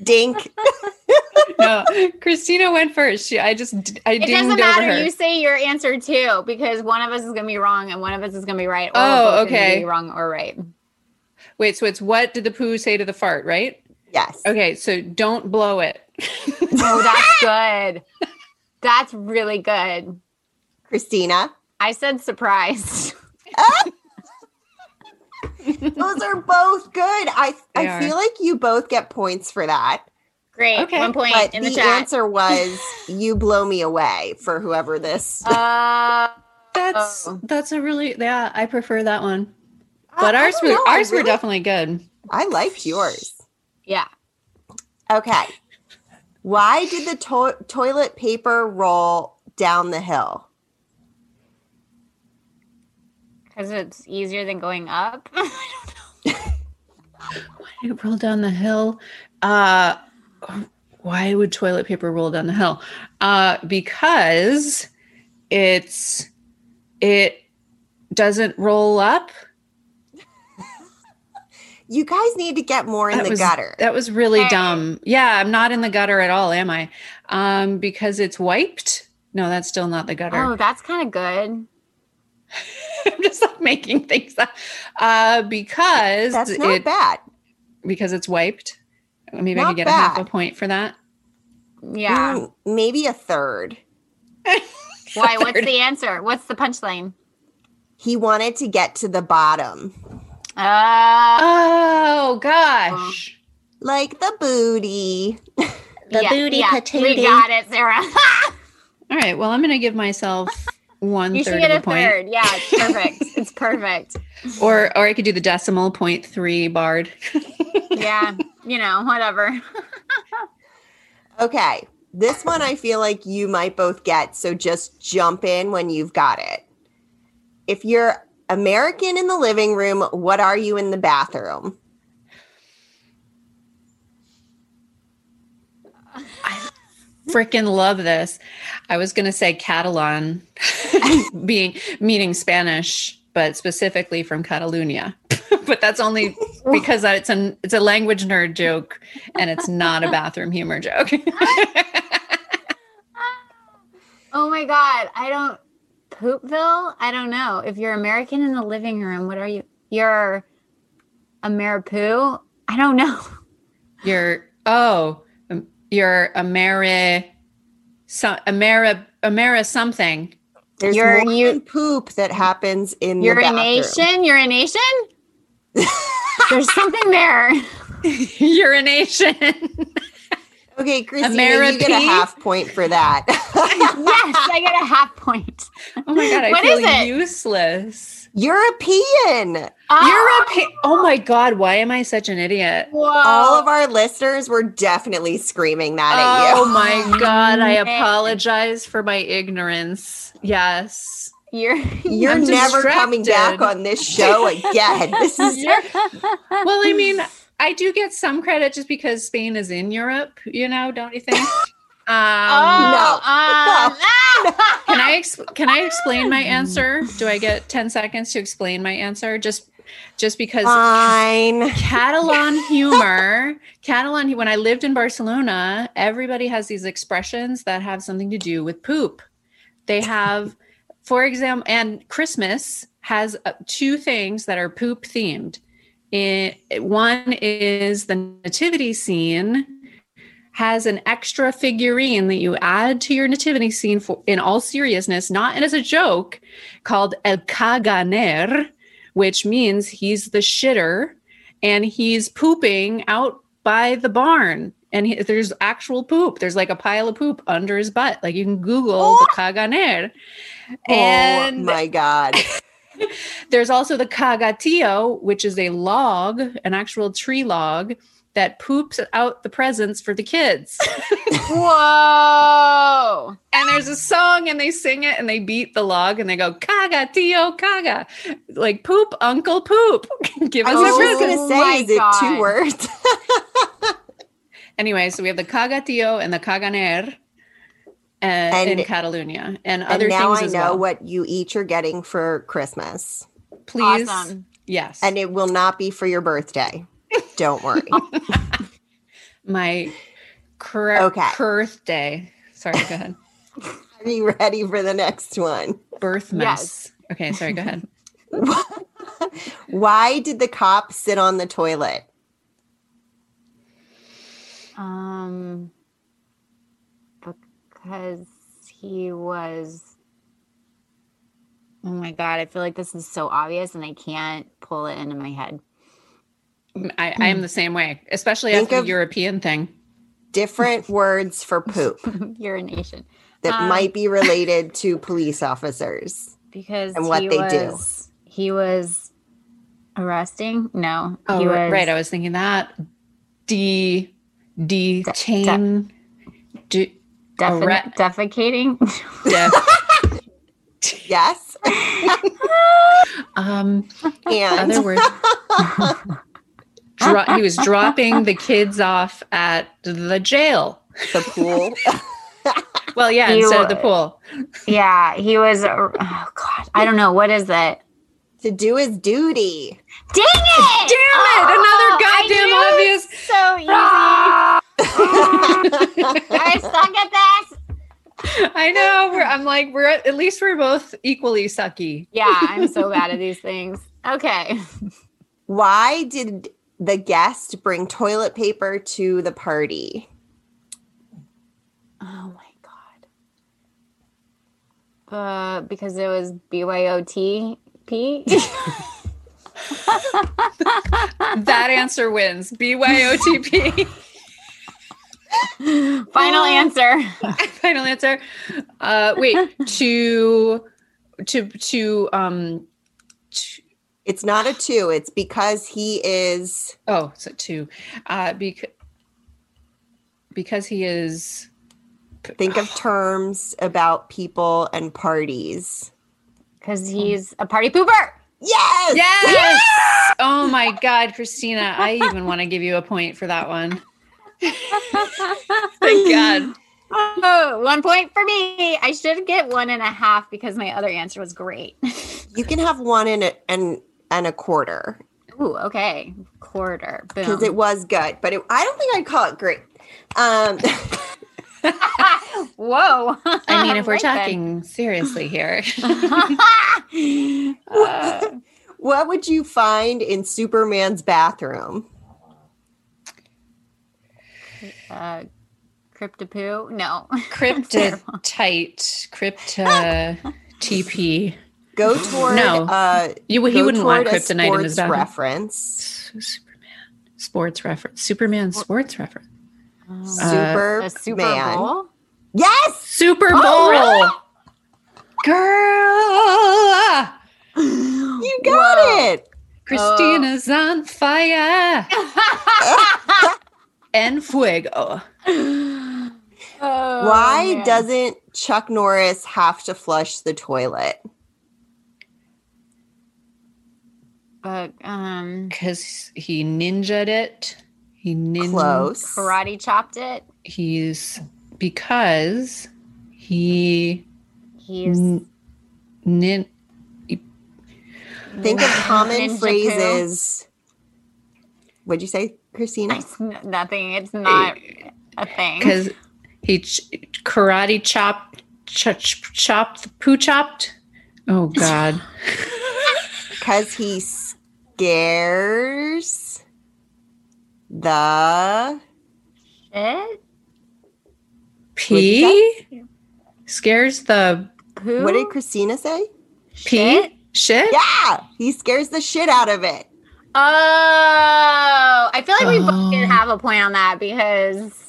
A: Dink.
C: no, Kristina went first. She, I just, I
B: It doesn't
C: over
B: matter.
C: her.
B: You say your answer too, because one of us is gonna be wrong and one of us is gonna be right. Or
C: Oh,
B: we're both gonna
C: okay.
B: be wrong or right.
C: Wait, so it's what did the poo say to the fart, right?
A: Yes.
C: Okay, so don't blow it.
B: Oh, that's good. That's really good.
A: Kristina.
B: I said surprise.
A: Those are both good. I
C: They
A: I
C: are.
A: feel like you both get points for that.
B: Great.
C: Okay,
B: One point
A: But
B: in
A: the,
B: the, chat.
A: answer was you blow me away for whoever this.
B: Uh,
C: That's
B: Oh.
C: that's a really yeah. I prefer that one. But
A: I
C: ours were
A: know, I
C: ours were definitely good.
A: I liked yours.
B: yeah.
A: Okay. Why did the to- toilet paper roll down the hill?
B: Because it's easier than going up.
C: Why did it rolled down the hill. Uh, why would toilet paper roll down the hill? Uh, because it's it doesn't roll up.
A: You guys need to get more in
C: That
A: the
C: was-
A: gutter.
C: That was really
B: Hey.
C: dumb. Yeah, I'm not in the gutter at all, am I? Um, because it's wiped. No, that's still not the gutter.
B: oh, that's kind of good.
C: I'm just like making things up. Uh, because
A: That's not
C: it
A: bad.
C: because it's wiped. Maybe I
A: Not
C: could get a half a point for that.
B: Yeah.
A: Mm, maybe a third.
B: Why? What's
C: Third.
B: the answer? What's the punchline?
A: He wanted to get to the bottom,
B: Uh,
C: Oh gosh.
A: like the booty.
E: The booty
B: We
E: patootie.
B: got it, Sara.
C: All right. Well, I'm going to give myself one
B: you should get
C: of
B: a
C: a point,
B: third. Yeah, it's perfect. it's perfect.
C: or or I could do the decimal point three barred.
B: Yeah, you know, whatever.
A: Okay. This one I feel like you might both get, so just jump in when you've got it. If you're American in the living room, what are you in the bathroom?
C: Freaking love this. I was going to say Catalan, being meaning Spanish, but specifically from Catalonia. but that's only because it's an it's a language nerd joke, and it's not a bathroom humor joke.
B: Oh my god, I don't Poopville? I don't know. If you're American in the living room, what are you? You're Ameripoo? I don't know.
C: You're oh, you're Ameri, so, Amera, Amera something.
A: There's
B: You're-
A: more
B: you-
A: than poop that happens in the bathroom.
B: Urination? Urination? There's something there.
C: Urination.
A: Okay, Kristina, you get a half point for that.
B: yes, I get a half point.
C: Oh my god, I
B: What
C: feel
B: is it?
A: European. Ah.
C: useless.
B: Oh,
C: European. Oh my god, why am I such an idiot?
B: Whoa.
A: All of our listeners were definitely screaming that at
C: Oh my god, I apologize for my ignorance. Yes.
B: You're
A: You're
C: I'm
A: never coming back on this show again. This is
C: Well, I mean, I do get some credit just because Spain is in Europe, you know, don't you think? Um,
B: oh,
A: No.
B: um, ah!
C: Can I can I explain my answer? Do I get 10 seconds to explain my answer? Just just because
A: fine.
C: Catalan humor, Catalan when I lived in Barcelona, everybody has these expressions that have something to do with poop. They have for example and Christmas has uh, two things that are poop themed. It, one is the nativity scene has an extra figurine that you add to your nativity scene for in all seriousness, not as a joke, called El Caganer, which means he's the shitter and he's pooping out by the barn. And he, there's actual poop. There's like a pile of poop under his butt. Like you can Google the oh. Caganer. Oh and
A: oh my god.
C: there's also the cagatillo, which is a log, an actual tree log that poops out the presents for the kids.
B: Whoa.
C: and there's a song and they sing it and they beat the log and they go caga tío caga like poop uncle poop give
A: I was
C: a
A: just gonna
B: Oh
A: say,
B: my
A: is it two words?
C: anyway so we have the caga tío and the caganer uh, in
A: And-
C: Catalunya and
A: and
C: other
A: now
C: things
A: I
C: as
A: know
C: well.
A: what you each are getting for Christmas.
C: Please,
B: Awesome.
C: yes,
A: And it will not be for your birthday. Don't worry.
C: my cur-
A: Okay.
C: birthday. Sorry, go ahead.
A: Are you ready for the next one?
C: Birth
B: Yes.
C: mess. Okay, sorry, go ahead.
A: Why did the cop sit on the toilet?
B: Um, because he was. Oh my god! I feel like this is so obvious, and I can't pull it into my head.
C: I, I am the same way, especially
A: Think
C: after the European thing.
A: Different words for poop
B: Urination,
A: that
B: Um,
A: might be related to police officers.
B: because
A: And what
B: he
A: they do.
B: He was arresting. No,
C: Oh,
B: he was
C: right. I was thinking that. De detain. De,
B: defin-
C: arre-
B: defecating.
C: def,
A: Yes.
C: um,
A: And
C: other words. Dro- he was dropping the kids off at the jail.
A: the pool.
C: Well, yeah,
B: You-
C: instead of the pool.
B: yeah, he was. Oh God, I don't know what is that.
A: to do his duty.
B: Dang it!
C: Damn it!
B: Oh,
C: Another goddamn
B: I
C: obvious.
B: So easy. I suck at this.
C: I know. We're, I'm like, we're at, at least we're both equally sucky.
B: Yeah, I'm so bad at these things. Okay.
A: Why did the guest bring toilet paper to the party?
B: Oh my god. Uh, because it was BYOTP.
C: That answer wins. BYOTP.
B: Final answer.
C: Final answer. Uh, wait, to to to um. To,
A: It's not a two. It's because he is
C: oh, so two. Uh, because because he is.
A: think of terms about people and parties.
B: Because he's a party pooper.
A: Yes.
C: Yes. Oh my God, Kristina! I even want to give you a point for that one. Thank God.
B: Oh, one point for me. I should get one and a half because my other answer was great.
A: You can have one and a, and and a quarter
B: Ooh, okay. Quarter.
A: because it was good, but it, I don't think I'd call it great. Um,
B: Whoa.
C: I mean, if we're
B: Right then.
C: talking seriously here,
B: Uh,
A: what would you find in Superman's bathroom?
B: uh, Cryptopoo? No.
C: cryptotite, crypto, TP.
A: Go toward
C: No.
A: uh
C: You, he wouldn't want
A: toward a
C: kryptonite in his
A: sports
C: bathroom.
A: reference.
C: Superman. Sports reference. Superman sports reference.
B: Oh.
A: Super
B: the Super
A: man.
B: Bowl.
A: Yes!
C: Super Bowl.
B: Oh,
C: Girl.
A: You got it.
C: Kristina's on fire. En fuego.
B: Oh,
A: Why
B: man.
A: doesn't Chuck Norris have to flush the toilet?
B: But um,
C: Because he ninja'd it. He nin-
A: Close.
B: karate chopped it.
C: He's because he
B: He's
C: n- nin-
A: Think of common
B: Ninja
A: phrases. What'd you say, Kristina?
B: It's nothing. It's not a thing.
C: because he ch- karate chopped ch- ch- chopped poo chopped. Oh God.
A: Because he scares the
B: Shit.
C: Pee scares the
B: Poo.
A: what did Kristina say?
C: pee
B: Shit?
C: shit.
A: Yeah, he scares the shit out of it.
B: Oh, I feel like we both did
C: Oh.
B: have a point on that because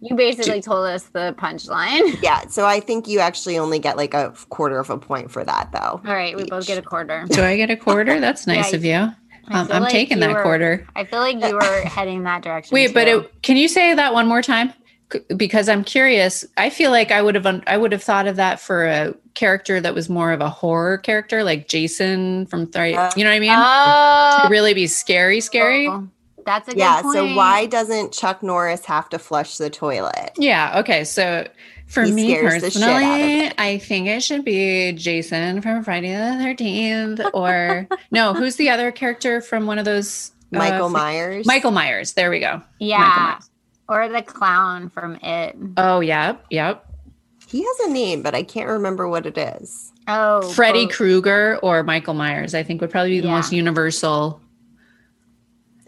B: you basically told us the punchline.
A: Yeah, so I think you actually only get like a quarter of a point for that though.
B: All right, we both get a quarter.
C: Do I get a quarter? That's nice
B: Yeah,
C: of you.
B: I
C: Um,
B: feel
C: I'm
B: like
C: taking
B: you
C: that
B: were-
C: quarter.
B: I feel like you were heading that direction.
C: Wait, but it, can you say that one more time? Because I'm curious. I feel like I would have un- I would have thought of that for a character that was more of a horror character, like Jason from Thri-
A: Uh,
C: You know what I mean?
B: oh,
C: to really be scary, scary.
B: That's a good
A: Yeah,
B: point.
A: so why doesn't Chuck Norris have to flush the toilet?
C: Yeah. Okay. So for
A: He
C: me
A: scares the shit out of
C: personally, I think it should be Jason from Friday the Thirteenth, or no, who's the other character from one of those? uh,
A: Michael
C: fi-
A: Myers.
C: Michael Myers. There we go.
B: Yeah, or the clown from It.
C: Oh, yep, yep.
A: He has a name, but I can't remember what it is.
B: Oh,
C: Freddy. Krueger or Michael Myers. I think would probably be the
B: Yeah.
C: most universal.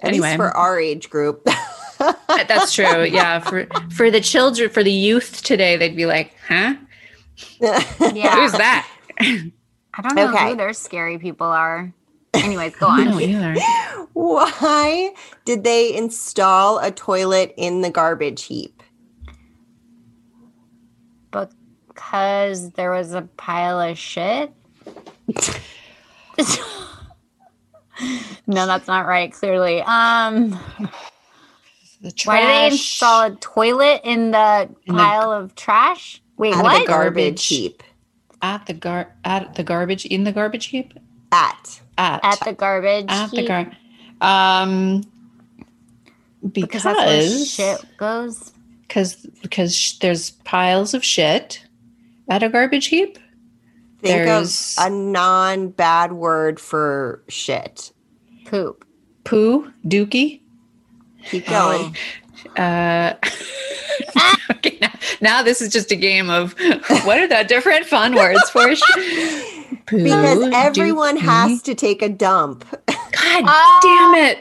A: At
C: Anyway.
A: least for our age group.
C: That's true. Yeah. For for the children, for the youth today, they'd be like, "Huh?
B: Yeah,
C: Who's that?"
B: I don't know
A: Okay.
B: who their scary people are. Anyways, go on.
A: Why did they install a toilet in the garbage heap?
B: Because there was a pile of shit. no, that's not right. Clearly, um,
C: The
B: why did they install a toilet in the
C: In the-
B: pile of trash? Wait,
A: At
B: what?
A: the garbage heap.
C: at the gar at the garbage in the garbage heap
A: At.
C: at
B: At the garbage.
C: at the
B: heap?
C: gar um
B: because that's where shit goes.
C: because because sh- there's piles of shit at a garbage heap
A: Think
C: There's-
A: of a non bad word for shit.
B: Poop.
C: poo dookie
A: Keep going.
C: uh okay, now, now this is just a game of what are the different fun words for sh- poo,
A: because everyone
C: dookie.
A: has to take a dump.
C: god
B: Oh.
C: damn it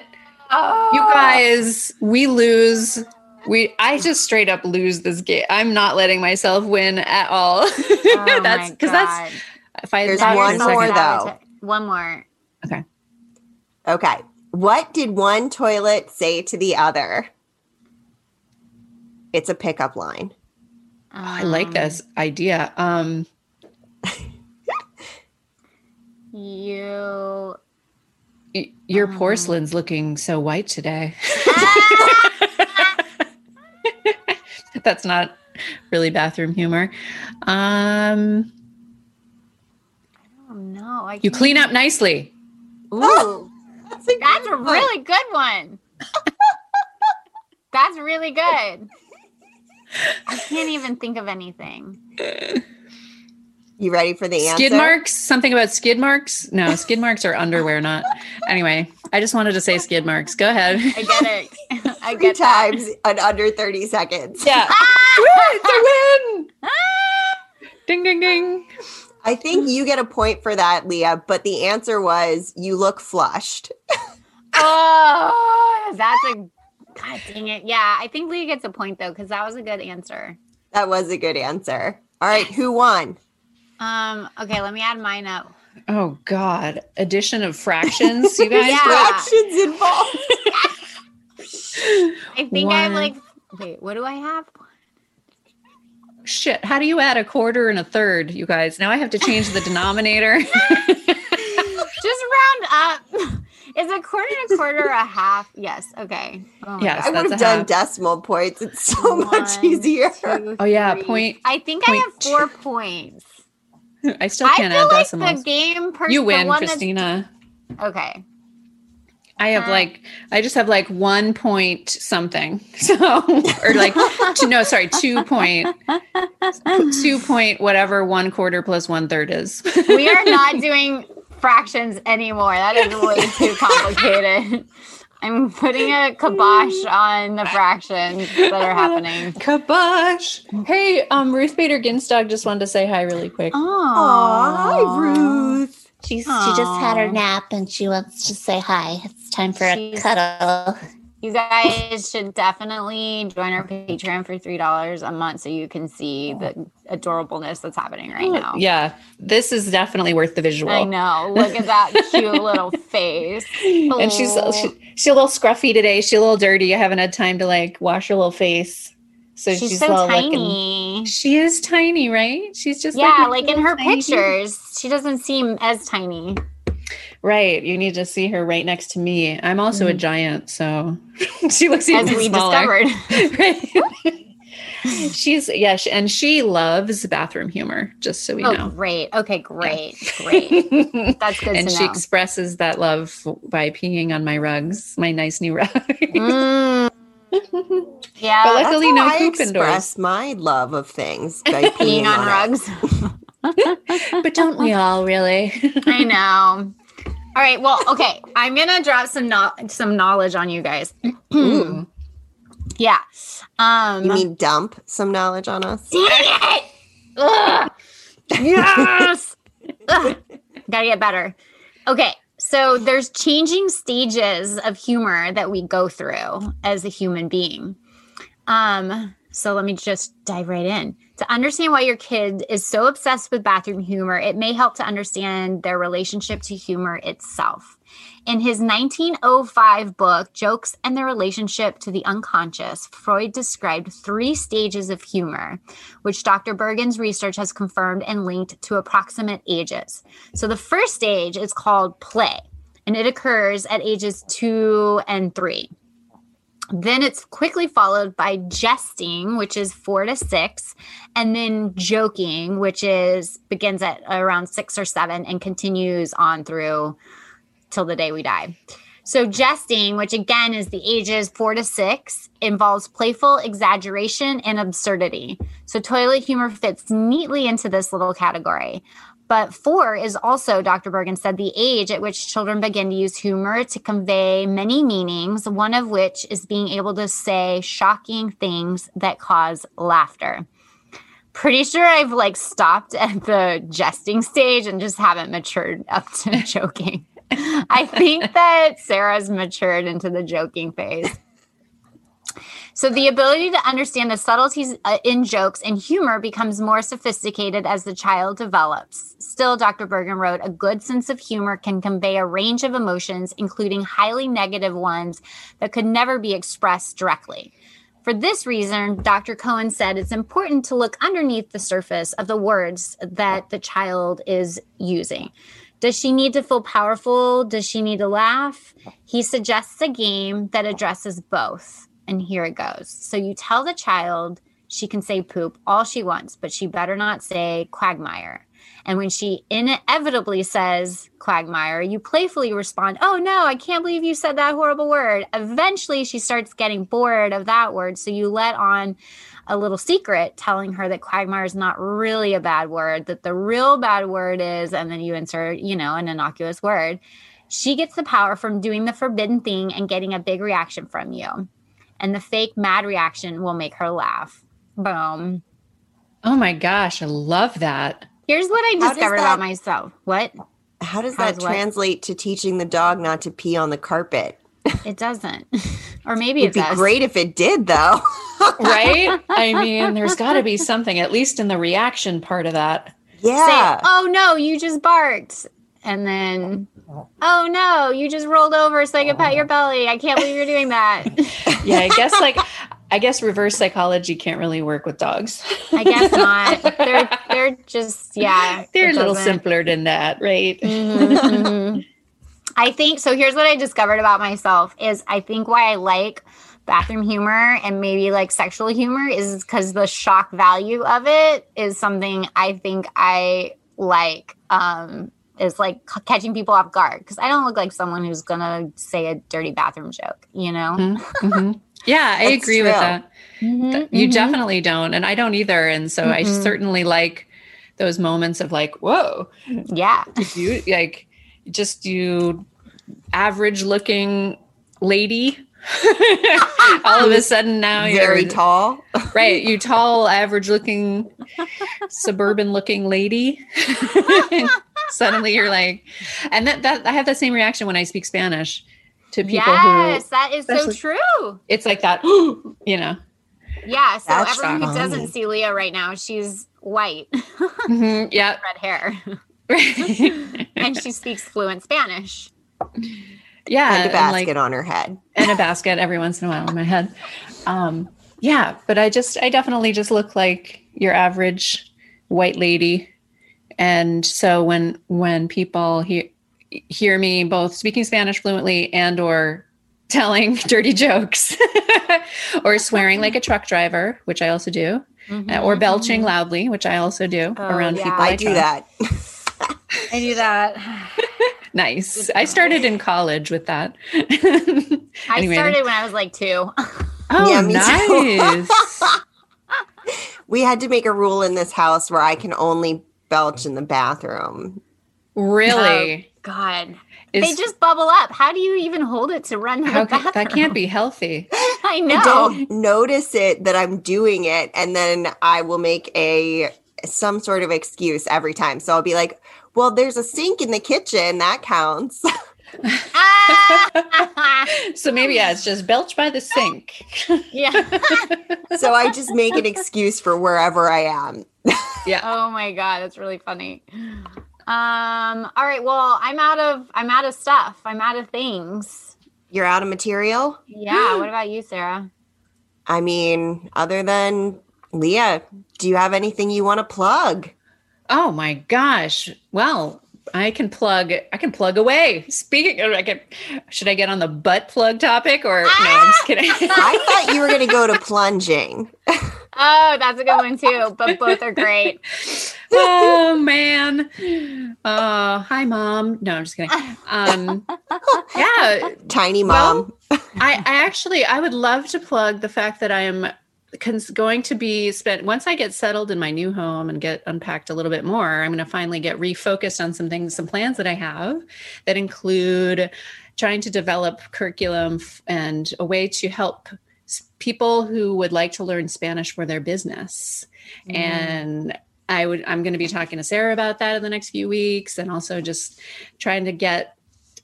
B: Oh,
C: You guys, we lose. We I just straight up lose this game. I'm not letting myself win at all.
B: Oh
C: that's because that's if I
A: There's
C: one for a
A: more, though.
B: One more.
A: Okay. Okay. What did one toilet say to the other? It's a pickup line.
C: I like
B: Um,
C: this idea. Um,
B: You.
C: y- your
B: Um.
C: porcelain's looking so white today. That's not really bathroom humor. Um,
B: Oh no! I
C: you clean up nicely.
B: Ooh,
A: That's a,
B: that's a really good one. that's really good. I can't even think of anything.
A: You ready for the answer?
C: Skid marks? Something about skid marks? No, skid marks are underwear, not. Anyway, I just wanted to say skid marks. Go ahead.
B: I get it. I
A: Three
B: get that.
A: times in under 30 seconds.
C: Yeah. Woo, it's a win. Ding, ding, ding.
A: I think you get a point for that, Leah, but the answer was you look flushed.
B: Oh, that's a. God dang it! Yeah, I think Leah gets a point though because that was a good answer.
A: That was a good answer. All right, who won?
B: Um, okay, let me add mine up.
C: Oh God. Addition of fractions, you guys.
B: Yeah.
A: Fractions involved.
B: I think
C: I'm
B: like wait, what do I have?
C: Shit. How do you add a quarter and a third, you guys? Now I have to change the denominator.
B: Just round up. Is a quarter and a quarter a half? Yes. Okay. Oh my
C: Yes.
A: I would have
C: a
A: done
C: half.
A: decimal points. It's so much easier.
B: two,
C: Oh, yeah, point-
B: I think I have four points.
C: I still can't
B: feel
C: add
B: like
C: decimals.
B: the game person.
C: you win,
B: the one that's-
C: Kristina.
B: Okay.
C: I have
B: Uh,
C: like I just have like one point something. So or like two, no, sorry, two point two point whatever one quarter plus one third is.
B: We are not doing fractions anymore. That is way too complicated. I'm putting a kibosh on the fractions that are happening.
C: Kabosh. Hey, um Ruth Bader Ginsdog just wanted to say hi really quick.
B: Oh,
A: Aw, hi, Ruth.
E: She's she just had her nap and she wants to say hi. It's time for a cuddle.
B: You guys should definitely join our Patreon for three dollars a month so you can see the adorableness that's happening right oh, now.
C: Yeah, this is definitely worth the visual.
B: I know. Look at that cute little face.
C: And she's she, she's a little scruffy today. She's a little dirty. I haven't had time to like wash her little face. So
B: She's,
C: she's,
B: so
C: little looking-
B: tiny.
C: She is tiny, right? She's just
B: yeah,
C: my
B: like in her
C: tiny-
B: pictures, she doesn't seem as tiny.
C: Right. You need to see her right next to me. I'm also a
B: Mhm.
C: giant, so she looks even
B: As we
C: smaller.
B: discovered.
C: right. She's yeah, she, and she loves bathroom humor. Just so we
B: Oh,
C: know.
B: great. Okay, great. Great. That's good
C: and she
B: know.
C: expresses that love by peeing on my rugs, my nice new rugs.
B: Mm. Yeah.
C: But luckily, no
A: I
C: poop indoors.
A: express my love of things by
B: peeing on
A: it.
B: rugs.
C: but don't we all really?
B: I know. All right. Well, okay. I'm gonna drop some no- some knowledge on you guys.
C: Ooh.
B: yeah. Um.
A: You mean dump some knowledge on us?
B: Dang it! Ugh. Yes. Ugh. Gotta get better. Okay. So there's changing stages of humor that we go through as a human being. Um, so let me just dive right in. To understand why your kid is so obsessed with bathroom humor, it may help to understand their relationship to humor itself. In his 1905 book, Jokes and Their Relationship to the Unconscious, Freud described three stages of humor, which Dr. Bergen's research has confirmed and linked to approximate ages. So the first stage is called play, and it occurs at ages two and three. Then it's quickly followed by jesting, which is four to six, and then joking, which is begins at around six or seven and continues on through till the day we die. So, jesting, which again is the ages four to six, involves playful exaggeration and absurdity. So, toilet humor fits neatly into this little category. But four is also, Dr. Bergen said, the age at which children begin to use humor to convey many meanings, one of which is being able to say shocking things that cause laughter. Pretty sure I've like stopped at the jesting stage and just haven't matured up to joking. I think that Sara's matured into the joking phase. So, the ability to understand the subtleties uh, in jokes and humor becomes more sophisticated as the child develops. Still, Dr. Bergen wrote, a good sense of humor can convey a range of emotions, including highly negative ones that could never be expressed directly. For this reason, Dr. Cohen said it's important to look underneath the surface of the words that the child is using. Does she need to feel powerful? Does she need to laugh? He suggests a game that addresses both. And here it goes. So you tell the child she can say poop all she wants, but she better not say quagmire. And when she inevitably says quagmire, you playfully respond, Oh no, I can't believe you said that horrible word. Eventually, she starts getting bored of that word. So you let on a little secret telling her that quagmire is not really a bad word, that the real bad word is, and then you insert, you know, an innocuous word. She gets the power from doing the forbidden thing and getting a big reaction from you. And the fake mad reaction will make her laugh. Boom.
C: Oh my gosh, I love that.
B: Here's what I
A: How does
B: discovered about myself. What?
A: How does
B: How's
A: that
B: what?
A: translate to teaching the dog not to pee on the carpet?
B: It doesn't. or maybe
A: It'd
B: it
A: be
B: does.
A: great if it did, though.
C: Right? I mean, there's got to be something, at least in the reaction part of that.
A: Yeah.
B: say, "Oh no, you just barked," and then, "Oh no, you just rolled over so I could pat your belly." I can't believe you're doing that.
C: Yeah, I guess like I guess reverse psychology can't really work with dogs.
B: I guess not. They're they're just yeah.
C: They're a little
B: doesn't-
C: simpler than that, right?
B: Mhm, mhm. I think so. Here's what I discovered about myself: is I think why I like bathroom humor and maybe like sexual humor is because the shock value of it is something I think I like. Um, is like c- catching people off guard because I don't look like someone who's gonna say a dirty bathroom joke. You know?
C: Mhm. Yeah, I agree with
A: true.
C: that.
B: Mhm,
C: Th- You
B: mhm.
C: definitely don't, and I don't either. And so I
B: Mhm.
C: certainly like those moments of like, whoa,
B: yeah.
C: you like just you average looking lady? All of a sudden now
A: Very
C: you're very
A: tall.
C: right. You tall, average looking, suburban looking lady. Suddenly you're like, and that, that I have the same reaction when I speak Spanish to people
B: yes,
C: who
B: that is so true.
C: it's like that, you know.
B: Yeah. So
A: That's
B: everyone who doesn't see Leah right now, she's white,
C: Mhm, yeah.
B: red hair, and she speaks fluent Spanish.
C: yeah.
A: and a
C: and,
A: basket
C: like-
A: on her head.
C: and a basket every once in a while in my head. Um, yeah, but I just, I definitely just look like your average white lady. And so when, when people hear, hear me both speaking Spanish fluently and or telling dirty jokes or swearing like a truck driver, which I also do, uh, or
B: Mhm,
C: belching
B: mhm.
C: loudly, which I also do
B: Oh,
C: around
B: yeah.
C: people.
A: I do
C: trust.
A: that.
B: I do that.
C: Nice. I started in college with that.
B: I started when I was like two.
C: Oh,
A: Yeah,
C: nice.
A: We had to make a rule in this house where I can only belch in the bathroom.
C: really?
B: Um, God,
C: Is-
B: they just bubble up. How do you even hold it to run to
C: how
B: the
C: can,
B: bathroom?
C: that can't be healthy.
B: I know.
A: I don't notice it that I'm doing it, and then I will make a some sort of excuse every time. So I'll be like, "Well, there's a sink in the kitchen. That counts."
C: So maybe yeah, it's just belch by the sink.
B: yeah.
A: so I just make an excuse for wherever I am.
C: Yeah.
B: Oh my god, that's really funny. Um. All right. Well, I'm out of I'm out of stuff. I'm out of things.
A: You're out of material.
B: Yeah. what about you, Sara?
A: I mean, other than Leah, do you have anything you want to plug?
C: Oh my gosh. Well, I can plug. I can plug away. Speaking, of, I can. Should I get on the butt plug topic or no? I'm just kidding.
A: I thought you were going to go to plunging.
B: Oh, that's a good one too. But both are great.
C: oh man. Oh, hi mom. No, I'm just kidding. Um, yeah,
A: Tiny
C: Well,
A: mom.
C: I, I actually I would love to plug the fact that I am cons- going to be spent once I get settled in my new home and get unpacked a little bit more. I'm going to finally get refocused on some things, some plans that I have that include trying to develop curriculum f- and a way to help s- people who would like to learn Spanish for their business. And I would I'm going to be talking to Sara about that in the next few weeks and also just trying to get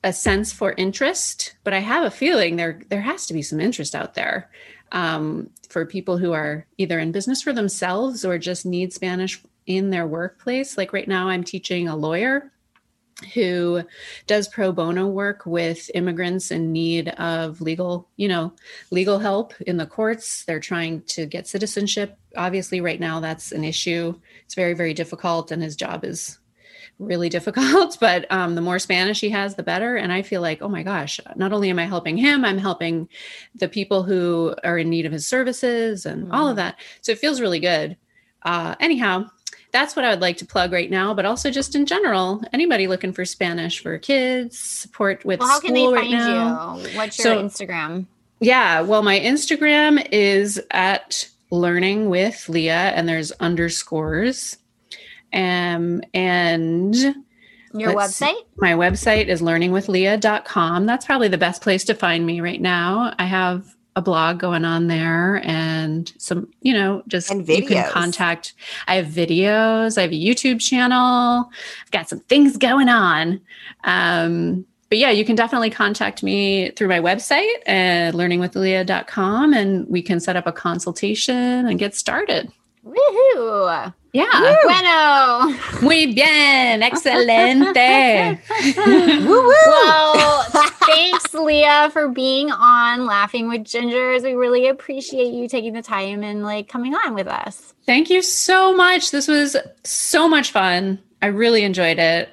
C: a sense for interest, but I have a feeling there there has to be some interest out there um, for people who are either in business for themselves or just need Spanish in their workplace. Like right now, I'm teaching a lawyer who does pro bono work with immigrants in need of legal, you know, legal help in the courts. They're trying to get citizenship. Obviously, right now that's an issue. It's very, very difficult, and his job is really difficult. But um, the more Spanish he has, the better. And I feel like, oh my gosh, not only am I helping him, I'm helping the people who are in need of his services and all of that. So it feels really good. Uh, anyhow, that's what I would like to plug right now, but also just in general, anybody looking for Spanish for kids, support with
B: Well, how can they
C: school right
B: find
C: now.
B: you? What's your
C: So-
B: Instagram?
C: Yeah, well, my Instagram is at learning with Leah, and there's underscores. Um, and
B: Your
C: Let's see.
B: website?
C: my website is learningwithleah.com. That's probably the best place to find me right now. I have a blog going on there and some, you know, just
A: And
C: you can contact. I have videos, I have a YouTube channel, I've got some things going on. Um, but yeah, you can definitely contact me through my website at learningwithleah.com and we can set up a consultation and get started.
B: Woohoo!
C: Yeah.
B: Bueno.
C: Muy bien. Excelente.
A: Woo woo.
B: Well, thanks, Leah, for being on Laughing with Gingers. We really appreciate you taking the time and like coming on with us.
C: Thank you so much. This was so much fun. I really enjoyed it.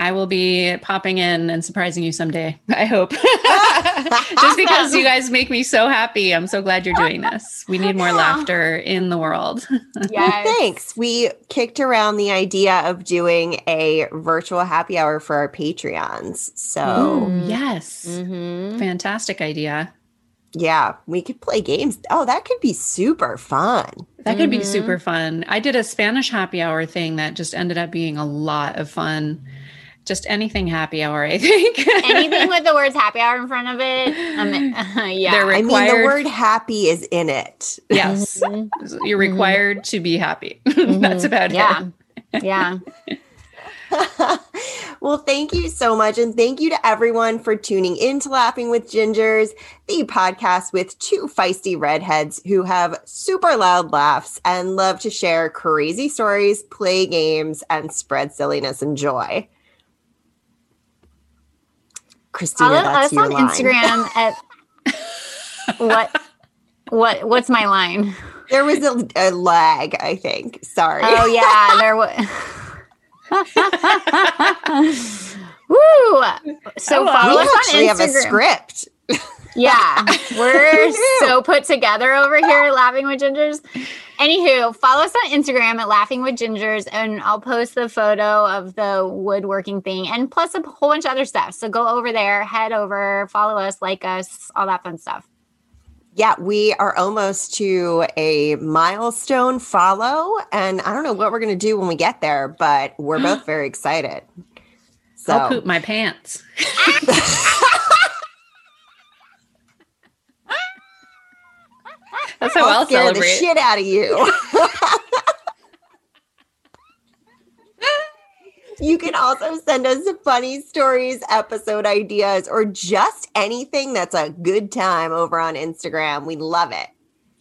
C: I will be popping in and surprising you someday. I hope. Just because you guys make me so happy. I'm so glad you're doing this. We need more laughter in the world.
A: Well,
B: Yes.
A: thanks. We kicked around the idea of doing a virtual happy hour for our Patreons. So,
B: Mm.
C: yes.
B: Mhm.
C: Fantastic idea.
A: yeah, we could play games. Oh, that could be super fun.
C: That could be
B: Mhm.
C: super fun. I did a Spanish happy hour thing that just ended up being a lot of fun. Just anything happy hour, I think.
B: Anything with the words happy hour in front of it. Um, yeah.
C: They're
A: I mean, the word happy is in it.
C: yes.
B: Mhm.
C: You're required to be happy. That's
B: Mhm.
C: about
B: yeah.
C: it.
B: Yeah.
A: well, thank you so much. And thank you to everyone for tuning in to Laughing with Gingers, the podcast with two feisty redheads who have super loud laughs and love to share crazy stories, play games, and spread silliness and joy. Kristina,
B: Follow
A: that's
B: us
A: your
B: on
A: line.
B: Instagram at what what what's my line?
A: There was a, a lag, I think. Sorry.
B: Oh yeah, there was. Woo! So
C: Oh,
B: follow
A: we
B: us on
A: actually have a
B: Instagram.
A: script.
B: Yeah, we're so put together over here, laughing with gingers. Anywho, follow us on Instagram at laughing with gingers, and I'll post the photo of the woodworking thing, and plus a whole bunch of other stuff. So go over there, head over, follow us, like us, all that fun stuff.
A: Yeah, we are almost to a milestone follow, and I don't know what we're going to do when we get there, but we're both very excited. So,
C: I'll poop my pants. That's how
A: I'll
C: I'll
A: scare the shit out of you. you can also send us funny stories, episode ideas, or just anything that's a good time over on Instagram. We love it.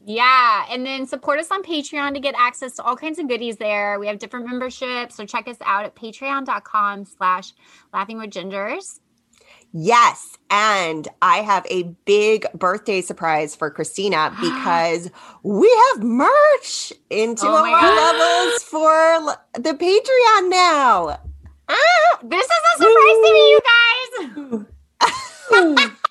B: Yeah, and then support us on Patreon to get access to all kinds of goodies there. We have different memberships, so check us out at patreon.com slash laughing with gingers.
A: Yes. And I have a big birthday surprise for Kristina because we have merch into
B: Oh
A: our levels for the Patreon now. Ah!
B: This is a surprise to me, you guys.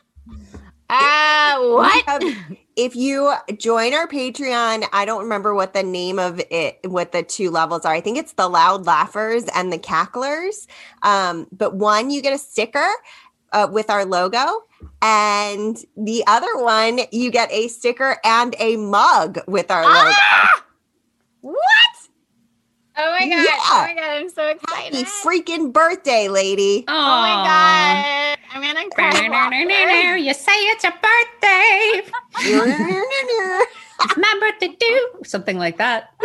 B: Uh, what?
A: Um, if you join our Patreon, I don't remember what the name of it, what the two levels are. I think it's the loud laughers and the cacklers. Um, but one, you get a sticker uh, with our logo, and the other one, you get a sticker and a mug with our logo.
B: Ah! What? Oh my god.
A: Yeah.
B: Oh my god, I'm so
A: Happy
B: excited.
A: freaking birthday, lady!
B: oh my god. I'm gonna cry. with laughter.
C: You say it's your birthday. It's my birthday too. Something like that.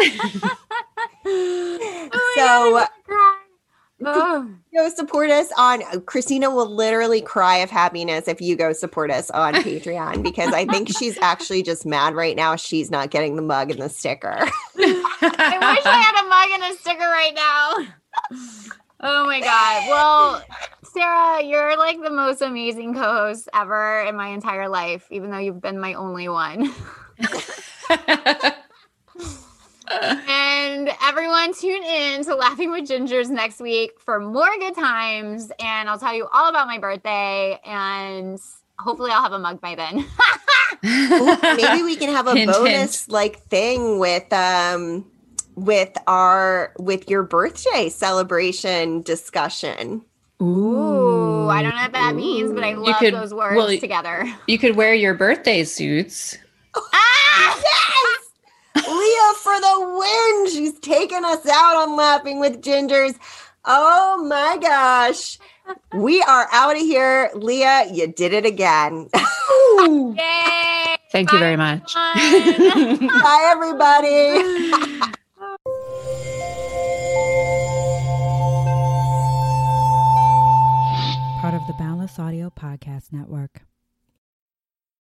B: Oh my
A: so
B: God, I'm gonna cry. Oh.
A: go support us on Kristina will literally cry of happiness if you go support us on Patreon because I think she's actually just mad right now she's not getting the mug and the sticker.
B: I wish I had a mug and a sticker right now. Oh my god. Well, Sara, you're like the most amazing co-host ever in my entire life, even though you've been my only one. And everyone tune in to Laughing with Gingers next week for more good times. And I'll tell you all about my birthday. And hopefully I'll have a mug by then.
A: Maybe we can have a
C: Hint,
A: bonus like thing with um with our with your birthday celebration discussion.
B: Ooh, I don't know what that means, but I
C: You
B: love
C: could-
B: those words
C: well,
B: together.
C: You could wear your birthday suits.
B: Ah!
A: Yes! Leah for the win. She's taking us out on Laughing with Gingers. Oh my gosh. We are out of here. Leah, you did it again.
B: Yay!
C: Thank you very much.
A: Bye, everybody.
F: part of the Boundless Audio Podcast Network.